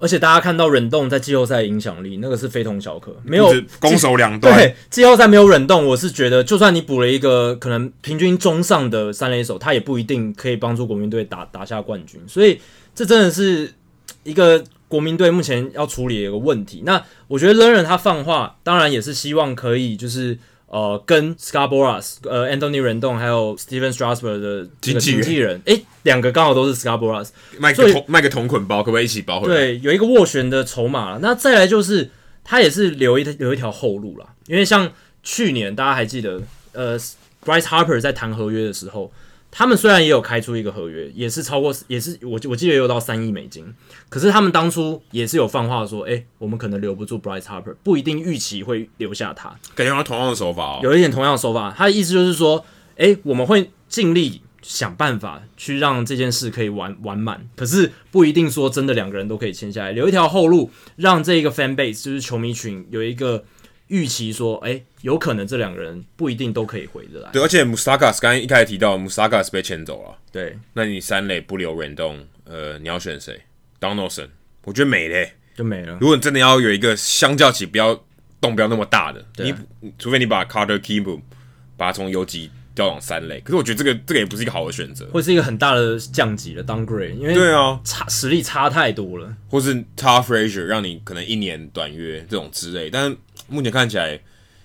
而且大家看到忍动在季后赛影响力，那个是非同小可，没有攻守两端。对，季后赛没有忍动，我是觉得，就算你补了一个可能平均中上的三垒手，他也不一定可以帮助国民队打打下冠军。所以这真的是一个国民队目前要处理的一个问题。那我觉得 Lerner 他放话，当然也是希望可以就是。呃，跟 Scaraboras 呃，Anthony Rendon 还有 Steven Strasburg 的经纪人，诶，两个刚好都是 Scaraboras，卖个同卖个同捆包，可不可以一起包回来？对，有一个斡旋的筹码了。那再来就是，他也是留一留一条后路了，因为像去年大家还记得，呃，Bryce Harper 在谈合约的时候。他们虽然也有开出一个合约，也是超过，也是我我记得也有到三亿美金，可是他们当初也是有放话说，哎、欸，我们可能留不住 Bryce Harper，不一定预期会留下他。感觉他同样的手法哦，有一点同样的手法。他的意思就是说，哎、欸，我们会尽力想办法去让这件事可以完完满，可是不一定说真的两个人都可以签下来，留一条后路，让这一个 fan base 就是球迷群有一个。预期说，哎、欸，有可能这两个人不一定都可以回得来。对，而且 Moustakas 刚刚一开始提到 Moustakas 被签走了。对，那你三垒不留 Rendon，呃，你要选谁？Donaldson，我觉得没嘞，就没了。如果你真的要有一个相较起不要动不要那么大的，你除非你把 Carter Kieboom 把他从游击调往三垒，可是我觉得这个这个也不是一个好的选择，会是一个很大的降级的 downgrade，因为对啊，差实力差太多了，或是 Todd Frazier 让你可能一年短约这种之类，但是目前看起来。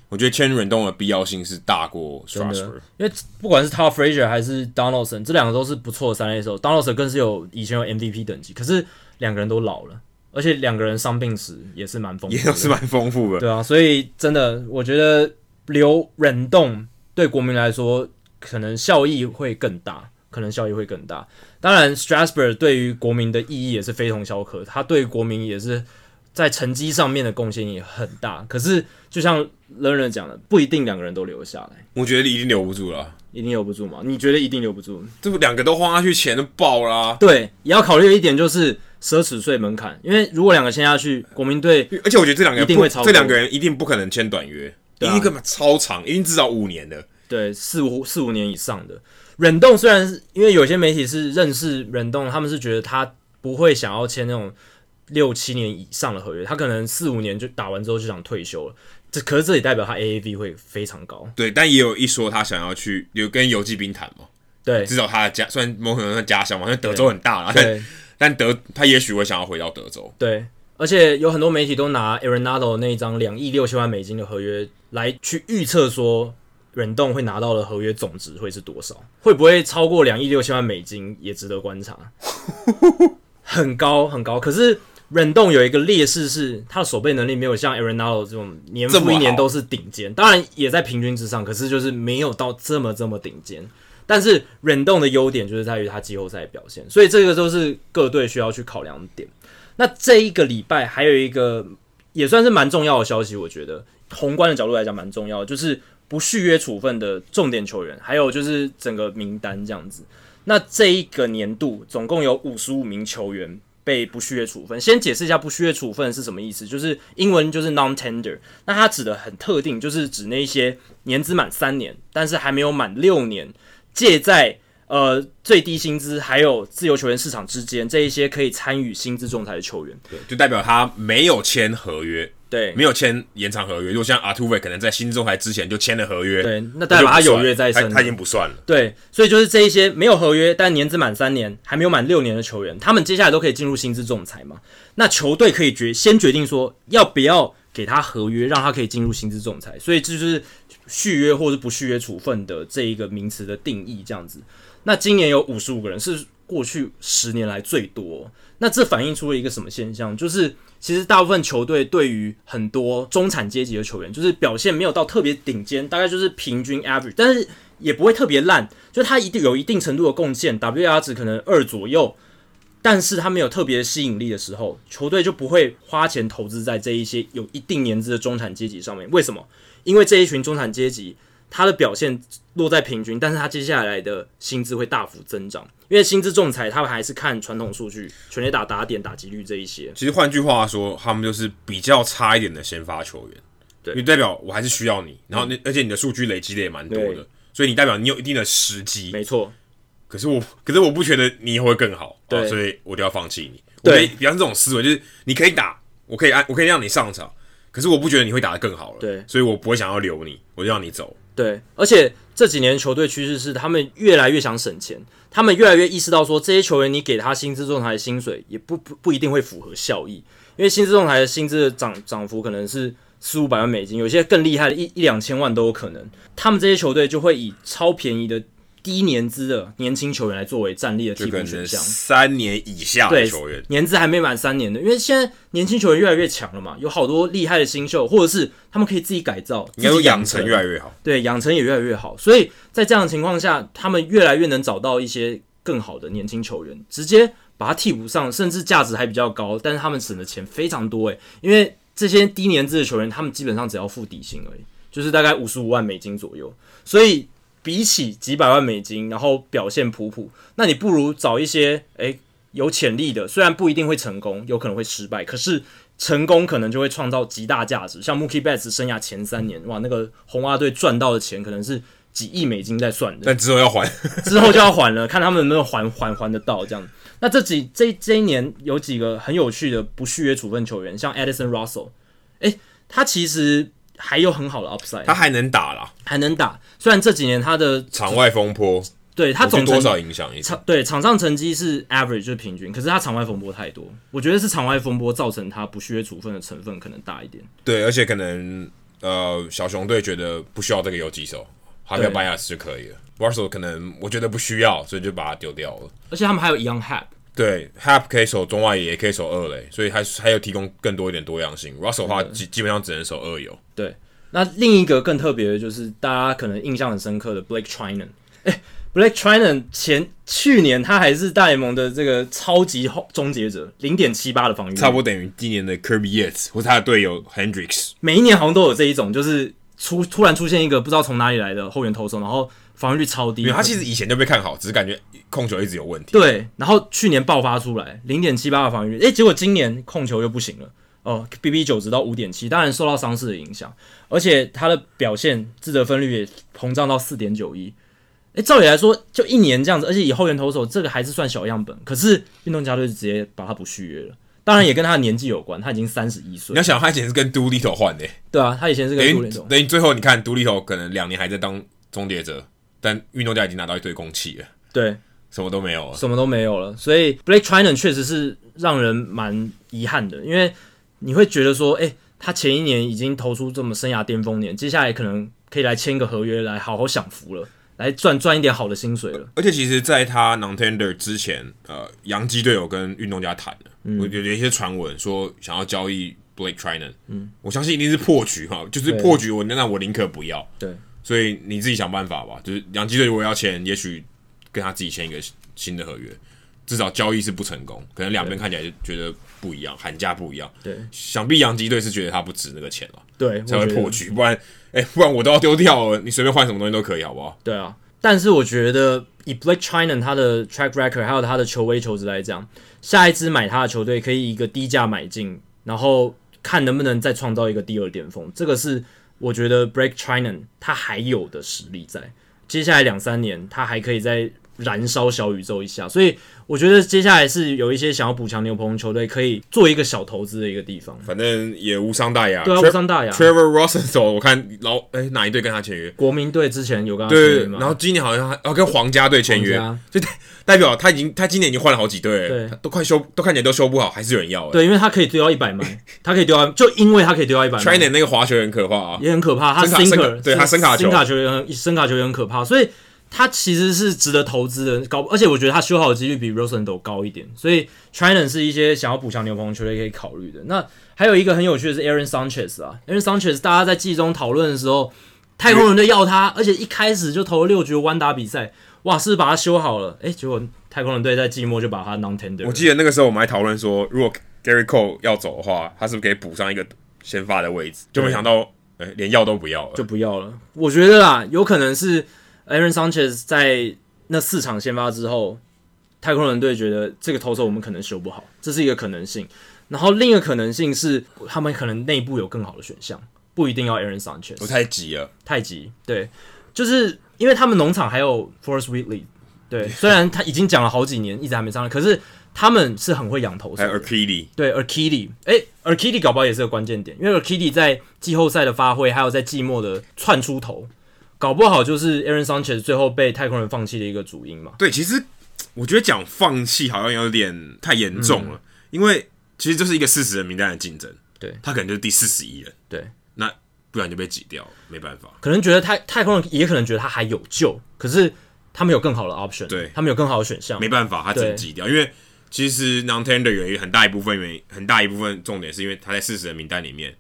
我觉得签忍动的必要性是大过 Strasburg，因为不管是 Todd Frazier 还是 Donaldson，这两个都是不错的三垒手。Donaldson 更是有以前有 MVP 等级，可是两个人都老了，而且两个人伤病史也是蛮丰富，也是蛮丰富的。对啊，所以真的，我觉得留忍动对国民来说，可能效益会更大，可能效益会更大。当然，Strasburg 对于国民的意义也是非同小可，他对国民也是。在成绩上面的贡献也很大，可是就像 Lerner 讲的，不一定两个人都留下来。我觉得一定留不住了，一定留不住吗？你觉得一定留不住？这不两个都花下去，钱都爆啦、啊。对，也要考虑一点就是奢侈税门槛，因为如果两个签下去，国民队，而且我觉得这两个人一定会超，这两个人一定不可能签短约，一定干嘛超长，一定至少五年的，对，四五四五年以上的。忍动虽然是因为有些媒体是认识忍动，他们是觉得他不会想要签那种。六七年以上的合约，他可能四五年就打完之后就想退休了。这可是这也代表他 AAV 会非常高。对，但也有一说他想要去有跟游击兵谈嘛。对，至少他的家虽然某种程度上家乡嘛，因为德州很大啦，但但德他也许会想要回到德州。对，而且有很多媒体都拿 Arenado 那一张两亿六千万美金的合约来去预测说，忍动会拿到的合约总值会是多少？会不会超过两亿六千万美金？也值得观察。很高很高，可是。忍动有一个劣势是，他的守备能力没有像 Aaron Alo 这种年复一年都是顶尖，当然也在平均之上，可是就是没有到这么这么顶尖。但是忍动的优点就是在于他季后赛的表现，所以这个都是各队需要去考量的点。那这一个礼拜还有一个也算是蛮重要的消息，我觉得宏观的角度来讲蛮重要的，就是不续约处分的重点球员，还有就是整个名单这样子。那这一个年度总共有五十五名球员。被不续约处分，先解释一下不续约处分是什么意思，就是英文就是 non-tender，那它指的很特定，就是指那些年资满三年，但是还没有满六年，借在呃最低薪资还有自由球员市场之间这一些可以参与薪资仲裁的球员，对，就代表他没有签合约。对，没有签延长合约。如果像阿图维可能在薪资仲裁之前就签了合约，对，那代表他有约在身，他已经不算了。对，所以就是这一些没有合约但年资满三年还没有满六年的球员，他们接下来都可以进入薪资仲裁嘛？那球队可以决先决定说要不要给他合约，让他可以进入薪资仲裁。所以这就是续约或是不续约处分的这一个名词的定义，这样子。那今年有五十五个人，是过去十年来最多。那这反映出了一个什么现象？就是其实大部分球队对于很多中产阶级的球员，就是表现没有到特别顶尖，大概就是平均 average，但是也不会特别烂，就他一定有一定程度的贡献，WAR 值可能二左右，但是他没有特别吸引力的时候，球队就不会花钱投资在这一些有一定年资的中产阶级上面。为什么？因为这一群中产阶级。他的表现落在平均，但是他接下来的薪资会大幅增长，因为薪资仲裁他们还是看传统数据，全垒打、打点、打击率这一些。其实换句话说，他们就是比较差一点的先发球员，对，因为代表我还是需要你，然后你、嗯、而且你的数据累积的也蛮多的，所以你代表你有一定的时机，没错。可是我可是我不觉得你以后会更好，对，哦、所以我就要放弃你。对，比方这种思维就是你可以打，我可以按，我可以让你上场，可是我不觉得你会打得更好了，对，所以我不会想要留你，我就让你走。对，而且这几年球队趋势是他们越来越想省钱，他们越来越意识到说这些球员你给他薪资仲裁的薪水也不不不一定会符合效益，因为薪资仲裁的薪资的涨涨幅可能是四五百万美金，有些更厉害的一一两千万都有可能，他们这些球队就会以超便宜的。低年资的年轻球员来作为战力的替补选项，三年以下的球员，年资还没满三年的，因为现在年轻球员越来越强了嘛，有好多厉害的新秀，或者是他们可以自己改造，应该说养成越来越好，对，养成也越来越好，所以在这样的情况下，他们越来越能找到一些更好的年轻球员，直接把他替补上，甚至价值还比较高，但是他们省的钱非常多诶，因为这些低年资的球员，他们基本上只要付底薪而已，就是大概五十五万美金左右，所以。比起几百万美金，然后表现普普，那你不如找一些诶有潜力的，虽然不一定会成功，有可能会失败，可是成功可能就会创造极大价值。像 Mookie Betts 生涯前三年，哇，那个红袜队赚到的钱可能是几亿美金在算的，但之后要还，之后就要还了，看他们能不能还还还得到这样。那这几这这一年有几个很有趣的不续约处分球员，像 Addison Russell，诶，他其实。还有很好的 upside，他还能打啦，还能打。虽然这几年他的场外风波，对他总多少影响一场对场上成绩是 average 就是平均，可是他场外风波太多，我觉得是场外风波造成他不续约处分的成分可能大一点。对，而且可能呃小熊队觉得不需要这个游击手，哈克巴亚斯就可以了。Russell 可能我觉得不需要，所以就把他丢掉了。而且他们还有 Young Happ。对，Happ 可以守中外野，也可以守二垒，所以还还有提供更多一点多样性。Russell 的话基基本上只能守二游。对。那另一个更特别的就是大家可能印象很深刻的 Blake Treinen，哎，Blake Treinen 前去年他还是大联盟的这个超级终结者，零点七八的防御，差不多等于今年的 Kirby Yates 或他的队友 Hendricks。每一年好像都有这一种，就是出突然出现一个不知道从哪里来的后援投手，然后防御率超低。他其实以前就被看好，只是感觉控球一直有问题。对，然后去年爆发出来零点七八的防御率，哎，结果今年控球又不行了。哦，BB 九直到五点七，当然受到伤势的影响，而且他的表现自得分率也膨胀到四点九一。诶，照理来说就一年这样子，而且以后援投手这个还是算小样本，可是运动家队直接把他不续约了。当然也跟他的年纪有关，他已经三十一岁。你要想他以前是跟 Doolittle 换的，对啊，他以前是跟 Doolittle。等于最后你看 Doolittle 可能两年还在当终结者，但运动家已经拿到一堆公器了，对，什么都没有了，什么都没有了。所以 Blake Treinen 确实是让人蛮遗憾的，因为。你会觉得说，哎、欸，他前一年已经投出这么生涯巅峰年，接下来可能可以来签个合约，来好好享福了，来赚赚一点好的薪水了。而且，其实，在他 non-tender 之前，呃，洋基队友跟运动家谈了，嗯、我有一些传闻说想要交易 Blake Treinen，嗯，我相信一定是破局哈，就是破局我，我那我宁可不要。对，所以你自己想办法吧。就是洋基队如果要签，也许跟他自己签一个新的合约。至少交易是不成功，可能两边看起来就觉得不一样，喊价不一样。对，想必洋基队是觉得他不值那个钱了，对，才会破局。不然，哎、欸，不然我都要丢掉了，你随便换什么东西都可以，好不好？对啊，但是我觉得以 Blake Treinen 他的 track record 还有他的球威球值来讲，下一支买他的球队可以以一个低价买进，然后看能不能再创造一个第二巅峰。这个是我觉得 Break China 它还有的实力在，接下来两三年它还可以在燃烧小宇宙一下，所以。我觉得接下来是有一些想要补强牛棚球队可以做一个小投资的一个地方，反正也无伤大雅。对啊，无伤大雅。Trevor Rosenthal，我看老哎哪一队跟他签约？国民队之前有跟他签约吗？然后今年好像还要跟皇家队签约，就代表他已经他今年已经换了好几队，对，都快修都看起来都修不好，还是有人要。对，因为他可以丢到一百 万，他可以丢到，就因为他可以丢到一百万。Treinen 那个滑雪很可怕啊，也很可怕，他 sinker 对他声卡球，声卡球也很声卡球员很可怕，所以。他其实是值得投资的，高，而且我觉得他修好的几率比 Rosenthal 高一点，所以 Treinen 是一些想要补强牛棚球队可以考虑的。那还有一个很有趣的是 Aaron Sanchez 啊，Aaron Sanchez 大家在季中讨论的时候，太空人队要他，而且一开始就投了六局弯打比赛，哇，是不是把他修好了？诶，结果太空人队在季末就把他 non-tender。我记得那个时候我们还讨论说，如果 Gary Cole 要走的话，他是不是可以补上一个先发的位置？就没想到，诶，连要都不要了，就不要了。我觉得啦，有可能是。Aaron Sanchez 在那四场先发之后，太空人队觉得这个投手我们可能修不好，这是一个可能性。然后另一个可能性是，他们可能内部有更好的选项，不一定要 Aaron Sanchez。我太急了，太急。对，就是因为他们农场还有 Forrest Whitley 对，虽然他已经讲了好几年，一直还没上来，可是他们是很会养投手。还有 Urquidy，对 Urquidy，哎，Urquidy 搞不好也是个关键点，因为 Urquidy 在季后赛的发挥，还有在季末的窜出头，搞不好就是 Aaron Sanchez 最后被太空人放弃的一个主因嘛。对，其实我觉得讲放弃好像有点太严重了，嗯、因为其实这是一个四十人名单的竞争，对，他可能就是第四十一人，对，那不然就被挤掉，没办法。可能觉得太太空人也可能觉得他还有救，可是。他们有更好的 option，对，他们有更好的选项，没办法，他只能挤掉。因为其实 non-tender 有一个很大一部分原因，很大一部分重点是因为他在四十人名单里面。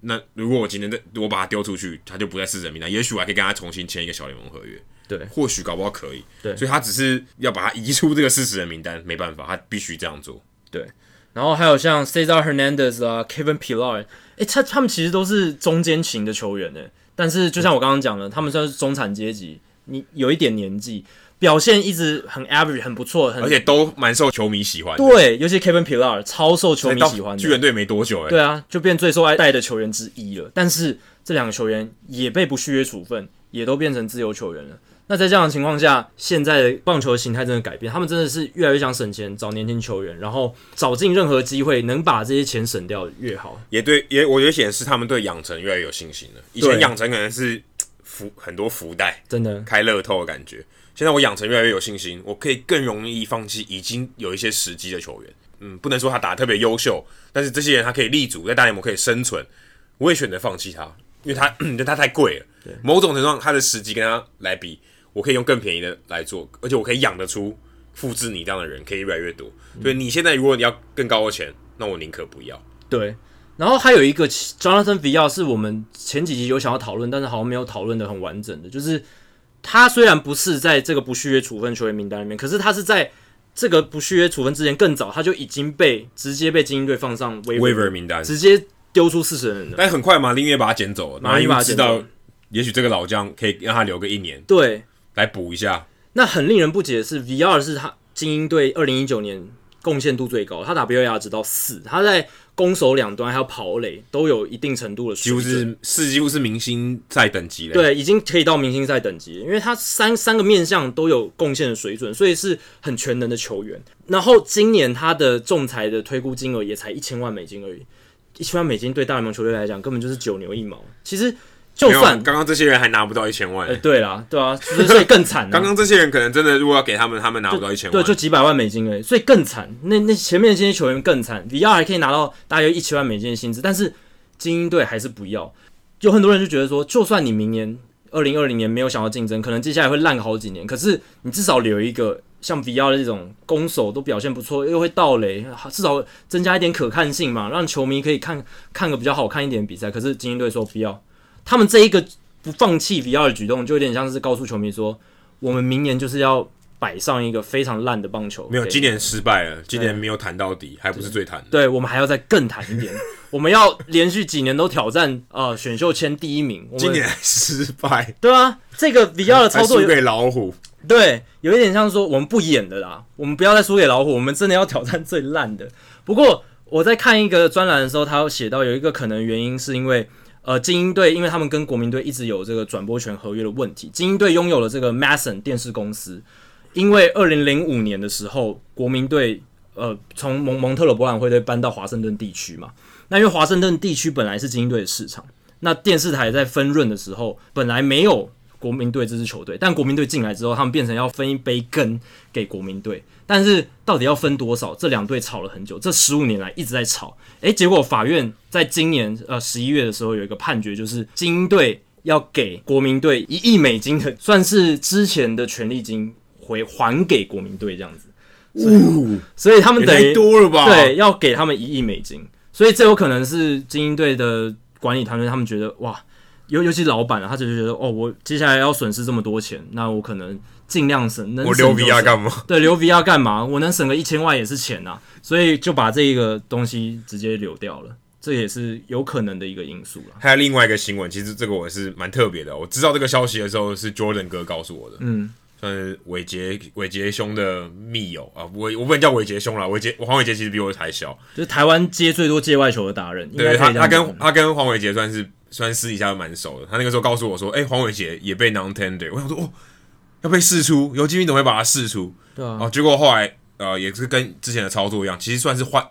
那如果我今天我把他丢出去，他就不在四十人名单，也许我还可以跟他重新签一个小联盟合约。对，或许搞不好可以。对，所以他只是要把他移出这个四十人名单，没办法，他必须这样做。对，然后还有像 Cesar Hernandez 啊，Kevin Pillar，哎，他他们其实都是中间型的球员呢。但是就像我刚刚讲的，他们算是中产阶级，你有一点年纪。表现一直很 average，很不错，很而且都蛮受球迷喜欢。对，尤其 Kevin Pillar 超受球迷喜欢的。巨人队没多久哎、欸。对啊，就变最受爱戴的球员之一了。但是这两个球员也被不续约处分，也都变成自由球员了。那在这样的情况下，现在的棒球的形态真的改变，他们真的是越来越想省钱，找年轻球员，然后找尽任何机会能把这些钱省掉越好。也对，也我觉得显示他们对养成越来越有信心了。以前养成可能是 福很多福袋，真的开乐透的感觉。现在我养成越来越有信心，我可以更容易放弃已经有一些时机的球员。嗯，不能说他打得特别优秀，但是这些人他可以立足在大联盟可以生存，我也选择放弃他，因为他 因为他太贵了。对，某种程度上他的时机跟他来比，我可以用更便宜的来做，而且我可以养得出复制你这样的人，可以越来越多。所以你现在如果你要更高的钱，那我宁可不要。对，然后还有一个 Jonathan Villar 是我们前几集有想要讨论，但是好像没有讨论的很完整的，就是。他虽然不是在这个不续约处分球员名单里面，可是他是在这个不续约处分之前更早，他就已经被直接被精英队放上 waiver 名单，直接丢出四十人了。但很快马林也把他捡走了，马林鱼知道，也许这个老将可以让他留个一年，对，来补一下。那很令人不解的是，Villar 是他精英队二零一九年贡献度最高，他打 WAR 值到四，他在。攻守两端还有跑垒都有一定程度的水，几乎是是几乎是明星赛等级的。对，已经可以到明星赛等级，因为他三三个面向都有贡献的水准，所以是很全能的球员。然后今年他的仲裁的推估金额也才一千万美金而已，一千万美金对大联盟球队来讲根本就是九牛一毛。其实。就算刚刚这些人还拿不到一千万，欸，哎，对啦，对啊，所以更惨。刚刚这些人可能真的，如果要给他们，他们拿不到一千万，对，就几百万美金哎，欸，所以更惨。那那前面这些球员更惨，Villar 还可以拿到大约一千万美金的薪资，但是精英队还是不要。有很多人就觉得说，就算你明年二零二零年没有想要竞争，可能接下来会烂个好几年，可是你至少留一个像 Villar 的这种攻守都表现不错，又会盗雷，至少增加一点可看性嘛，让球迷可以看看个比较好看一点的比赛。可是精英队说不要，他们这一个。不放弃 Villar 的举动，就有点像是告诉球迷说，我们明年就是要摆上一个非常烂的棒球。没有，今年失败了，今年没有谈到底，还不是最谈的。对，我们还要再更谈一点，我们要连续几年都挑战啊、呃、选秀签第一名。今年失败，对啊，这个 Villar 的操作输给老虎，对，有一点像说我们不演的啦，我们不要再输给老虎，我们真的要挑战最烂的。不过我在看一个专栏的时候，他有写到有一个可能原因是因为。呃，精英队因为他们跟国民队一直有这个转播权合约的问题，精英队拥有了这个 Mason 电视公司，因为二零零五年的时候，国民队呃从蒙蒙特娄博览会队搬到华盛顿地区嘛，那因为华盛顿地区本来是精英队的市场，那电视台在分润的时候本来没有。国民队这支球队，但国民队进来之后，他们变成要分一杯羹给国民队。但是到底要分多少？这两队吵了很久，这十五年来一直在吵。诶，结果法院在今年呃十一月的时候有一个判决，就是精英队要给国民队一亿美金的，算是之前的权利金回还给国民队这样子。所以，哦、所以他们等于多了吧？对，要给他们一亿美金。所以这有可能是精英队的管理团队他们觉得哇。尤尤其老板啊，他就觉得哦，我接下来要损失这么多钱，那我可能尽量省。我留 Villar 干嘛？对，留 Villar 干嘛？我能省个一千万也是钱呐，所以就把这个东西直接留掉了，这也是有可能的一个因素了。还有另外一个新闻，其实这个我是蛮特别的。我知道这个消息的时候，是 Jordan 哥告诉我的，嗯，算是伟杰伟杰兄的密友啊，我我不能叫伟杰兄了，伟杰黄伟杰其实比我还小，就是台湾接最多界外球的达人，对他他跟他跟黄伟杰算是。虽然私底下都蛮熟的，他那个时候告诉我说：“哎、欸，黄伟杰也被 non-tender。”我想说：“哦，要被释出，游骑兵怎么会把他释出？对啊，哦，结果后来呃也是跟之前的操作一样，其实算是换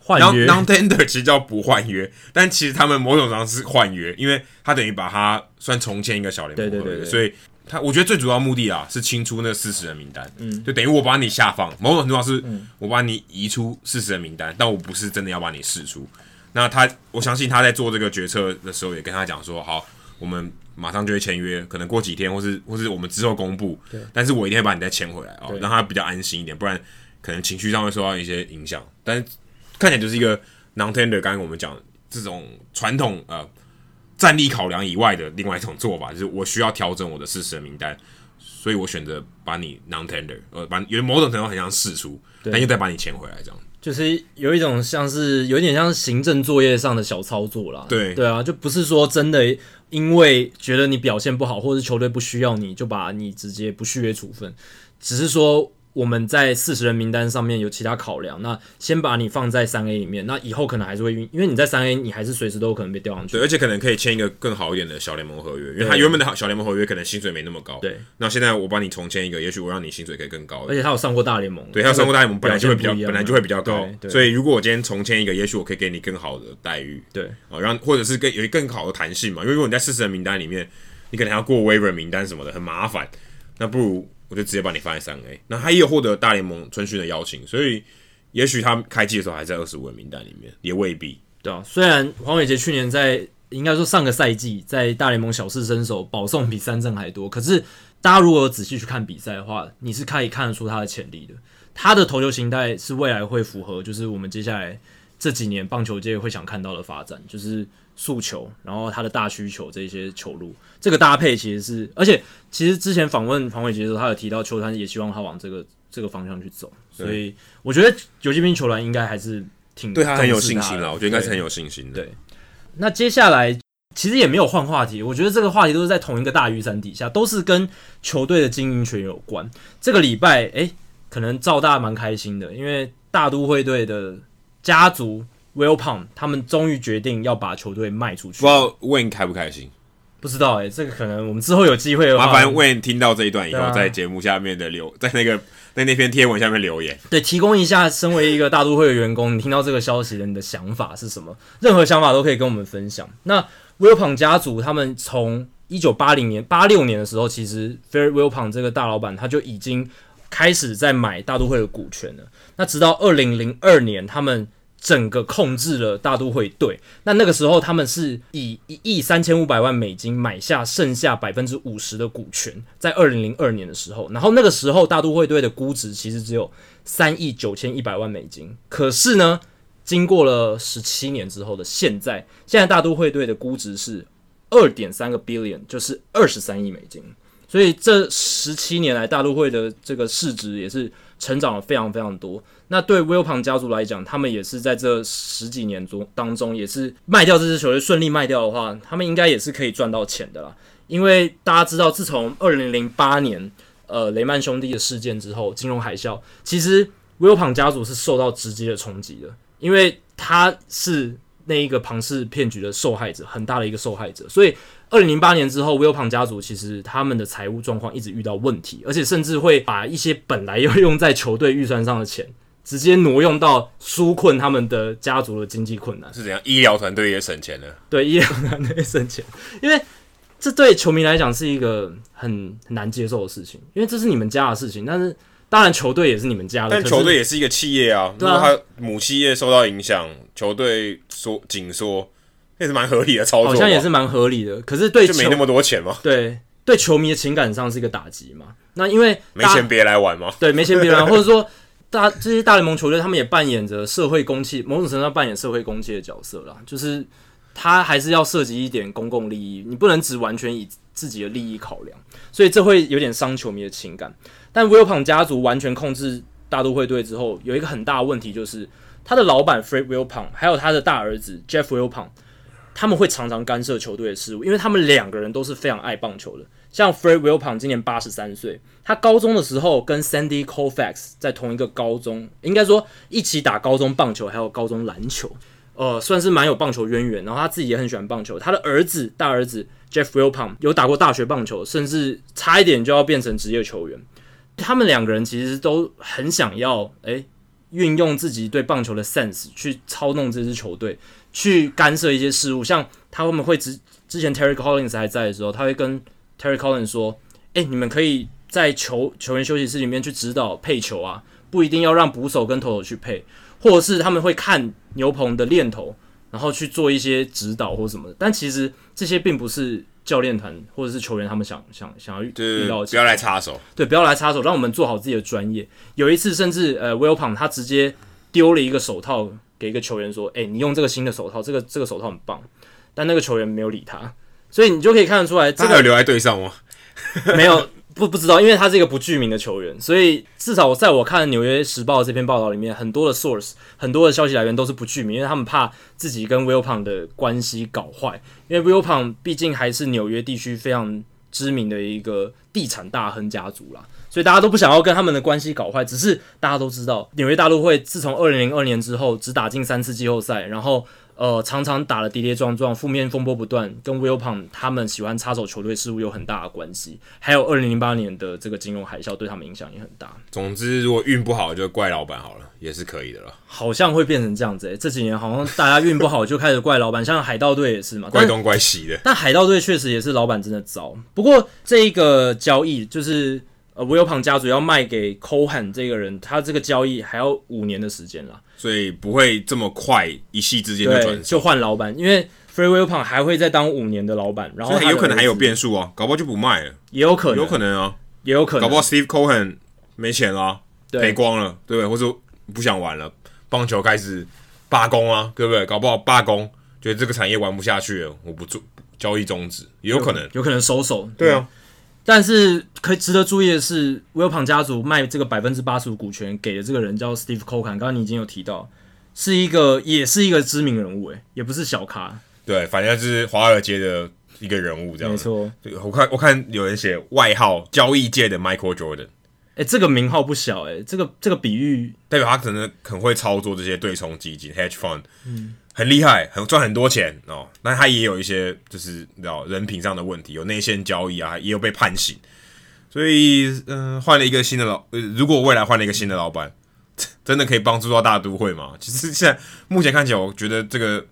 换约，non-tender 其实叫不换约，但其实他们某种上是换约，因为他等于把他算重签一个小联盟对对对对，所以他我觉得最主要目的啊是清出那四十人名单，嗯，就等于我把你下放，某种程度上是我把你移出四十人名单，但我不是真的要把你释出。那他我相信他在做这个决策的时候也跟他讲说，好，我们。马上就会签约，可能过几天，或是或是我们之后公布。对，但是我一定会把你再签回来哦，让他比较安心一点，不然可能情绪上会受到一些影响。但是看起来就是一个 non-tender，刚刚我们讲这种传统呃战力考量以外的另外一种做法，就是我需要调整我的四十人名单，所以我选择把你 non-tender，呃，把有某种程度很像试出，但又再把你签回来这样。就是有一种像是有一点像行政作业上的小操作啦，对对啊，就不是说真的因为觉得你表现不好，或者是球队不需要你就把你直接不续约处分，只是说。我们在四十人名单上面有其他考量，那先把你放在三 A 里面，那以后可能还是会运，因为你在三 A，你还是随时都有可能被调上去。对，而且可能可以签一个更好一点的小联盟合约，因为他原本的小联盟合约可能薪水没那么高。对，那现在我帮你重签一个，也许我让你薪水可以更高。而且他有上过大联盟，对，他有上过大联盟，本来就会比较，本来就会比较高。对，所以如果我今天重签一个，也许我可以给你更好的待遇。对，啊，让或者是更有更好的弹性嘛，因为如果你在四十人名单里面，你可能要过 waiver 名单什么的，很麻烦，那不如。我就直接把你放在三 A，那他也有获得大联盟春训的邀请，所以也许他开季的时候还在二十五人名单里面，也未必。对啊，虽然黄伟杰去年在应该说上个赛季在大联盟小试身手，保送比三振还多，可是大家如果仔细去看比赛的话，你是可以看得出他的潜力的。他的投球形态是未来会符合，就是我们接下来这几年棒球界会想看到的发展，就是。速球，然后他的大需求这些球路，这个搭配其实是，而且其实之前访问黄伟杰的时候，他有提到球团也希望他往这个这个方向去走，所以我觉得游击兵球团应该还是挺对他很有信心了，我觉得应该是很有信心的。对，那接下来其实也没有换话题，我觉得这个话题都是在同一个大雨伞底下，都是跟球队的经营权有关。这个礼拜，诶，可能赵大蛮开心的，因为大都会队的家族。Wilpon 他们终于决定要把球队卖出去，不知道 Wayne 开不开心？不知道哎、欸，这个可能我们之后有机会的话，麻烦 Wayne 听到这一段以后，啊、在节目下面的留，在那个在那篇贴文下面留言，对，提供一下身为一个大都会的员工，你听到这个消息的你的想法是什么？任何想法都可以跟我们分享。那 Wilpon 家族他们从一九八零年、八六年的时候，其实 Fred Wilpon 这个大老板他就已经开始在买大都会的股权了。那直到二零零二年，他们整个控制了大都会队，那那个时候他们是以一亿三千五百万美金买下剩下百分之五十的股权，在二零零二年的时候，然后那个时候大都会队的估值其实只有三亿九千一百万美金，可是呢，经过了十七年之后的现在，现在大都会队的估值是二点三个 billion，就是二十三亿美金，所以这十七年来大都会的这个市值也是成长了非常非常多。那对 Wilpon 家族来讲，他们也是在这十几年中当中，也是卖掉这支球队顺利卖掉的话，他们应该也是可以赚到钱的啦。因为大家知道，自从二零零八年呃雷曼兄弟的事件之后，金融海啸，其实 Wilpon 家族是受到直接的冲击的，因为他是那一个庞氏骗局的受害者，很大的一个受害者，所以。二零零八年之后，Wilpon 家族其实他们的财务状况一直遇到问题，而且甚至会把一些本来要用在球队预算上的钱，直接挪用到纾困他们的家族的经济困难。是怎样？医疗团队也省钱了？对，医疗团队也省钱，因为这对球迷来讲是一个很很难接受的事情，因为这是你们家的事情。但是当然，球队也是你们家的，但球队也是一个企业啊。如果他母企业受到影响，球队缩紧缩。也是蛮合理的操作，好像也是蛮合理的。可是对就没那么多钱嘛？对，对球迷的情感上是一个打击嘛。那因为没钱别来玩嘛。对，没钱别来玩，或者说大这些大联盟球队，他们也扮演着社会公器，某种程度上扮演社会公器的角色啦。就是他还是要涉及一点公共利益，你不能只完全以自己的利益考量，所以这会有点伤球迷的情感。但 Wilpon 家族完全控制大都会队之后，有一个很大的问题，就是他的老板 Fred Wilpon 还有他的大儿子 Jeff Wilpon。他们会常常干涉球队的事务，因为他们两个人都是非常爱棒球的。像 Fred Wilpon 今年八十三岁，他高中的时候跟 Sandy Koufax 在同一个高中，应该说一起打高中棒球，还有高中篮球。呃，算是蛮有棒球渊源，然后他自己也很喜欢棒球。他的儿子，大儿子 Jeff Wilpon 有打过大学棒球，甚至差一点就要变成职业球员。他们两个人其实都很想要，诶，运用自己对棒球的 sense 去操弄这支球队，去干涉一些事物。像他们会之之前 Terry Collins 还在的时候，他会跟 Terry Collins 说：“诶，你们可以在球球员休息室里面去指导配球啊，不一定要让捕手跟投手去配。”或者是他们会看牛棚的练投，然后去做一些指导或什么的，但其实这些并不是教练团或者是球员他们想想想要遇到的。不要来插手，对，不要来插手，让我们做好自己的专业。有一次，甚至呃，Wilpon 他直接丢了一个手套给一个球员说：“哎、欸，你用这个新的手套，这个这个手套很棒。”但那个球员没有理他，所以你就可以看得出来，这个他有留在队上吗？没有。不不知道，因为他是一个不具名的球员，所以至少在我看《纽约时报》这篇报道里面，很多的 source，很多的消息来源都是不具名，因为他们怕自己跟 Wilpon 的关系搞坏，因为 Wilpon 毕竟还是纽约地区非常知名的一个地产大亨家族啦，所以大家都不想要跟他们的关系搞坏。只是大家都知道，纽约大都会自从二零零二年之后，只打进三次季后赛，然后。呃，常常打了跌跌撞撞，负面风波不断，跟 Wilpon 他们喜欢插手球队事务有很大的关系。还有二零零八年的这个金融海啸，对他们影响也很大。总之，如果运不好，就怪老板好了，也是可以的了。好像会变成这样子诶、欸，这几年好像大家运不好就开始怪老板，像海盗队也是嘛，怪东怪西的。但海盗队确实也是老板真的糟。不过这一个交易就是呃 Wilpon 家族要卖给 Cohen 这个人，他这个交易还要五年的时间了。所以不会这么快一夕之间就转就换老板，因为 Free Wilpon 还会再当五年的老板，然后有可能还有变数啊，搞不好就不卖了，也有可能，有可能啊，也有可能，搞不好 Steve Cohen 没钱了，赔光了，对不对？或者不想玩了，棒球开始罢工啊，对不对？搞不好罢工，觉得这个产业玩不下去了，我不做交易终止，也有可能，有可能收手，对啊。但是可以值得注意的是，Wilpon 家族卖这个百分之八十五股权给的这个人叫 Steve Cohen，刚刚你已经有提到，是一个也是一个知名人物，诶，也不是小咖。对，反正就是华尔街的一个人物这样。没错，我看我看有人写外号交易界的 Michael Jordan，诶，这个名号不小，诶，这个这个比喻代表他可能很会操作这些对冲基金 （hedge fund），嗯。很厉害，很赚很多钱哦，那他也有一些就是你知道人品上的问题，有内线交易啊，也有被判刑，所以嗯，换了一个新的老，如果未来换了一个新的老板，真的可以帮助到大都会吗？其实现在目前看起来，我觉得这个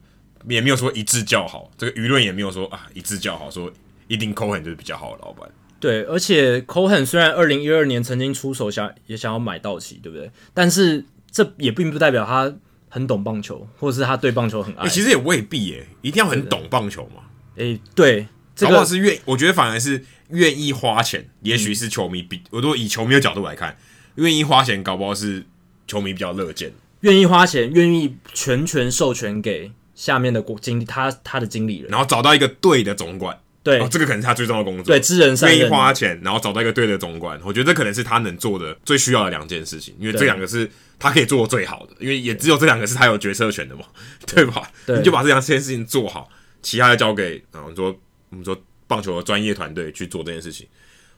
也没有说一致较好，这个舆论也没有说啊一致较好，说一定科恩就是比较好的老板。对，而且科恩虽然二零一二年曾经出手想也想要买道奇，对不对？但是这也并不代表他。很懂棒球，或者是他对棒球很爱。欸、其实也未必耶，一定要很懂棒球嘛。诶、欸，对，这个是愿，我觉得反而是愿意花钱。也许是球迷比，嗯、我都以球迷的角度来看，愿意花钱，搞不好是球迷比较乐见。愿意花钱，愿意全权授权给下面的经理，他他的经理人，然后找到一个对的总管。对、哦，这个可能是他最重要的工作。对，知人善任，愿意花钱，然后找到一个对的总管，我觉得这可能是他能做的最需要的两件事情，因为这两个是他可以做的最好的，因为也只有这两个是他有决策权的嘛，对，吧？对，你就把这两件事情做好，其他的交给啊，我们说我们说棒球的专业团队去做这件事情，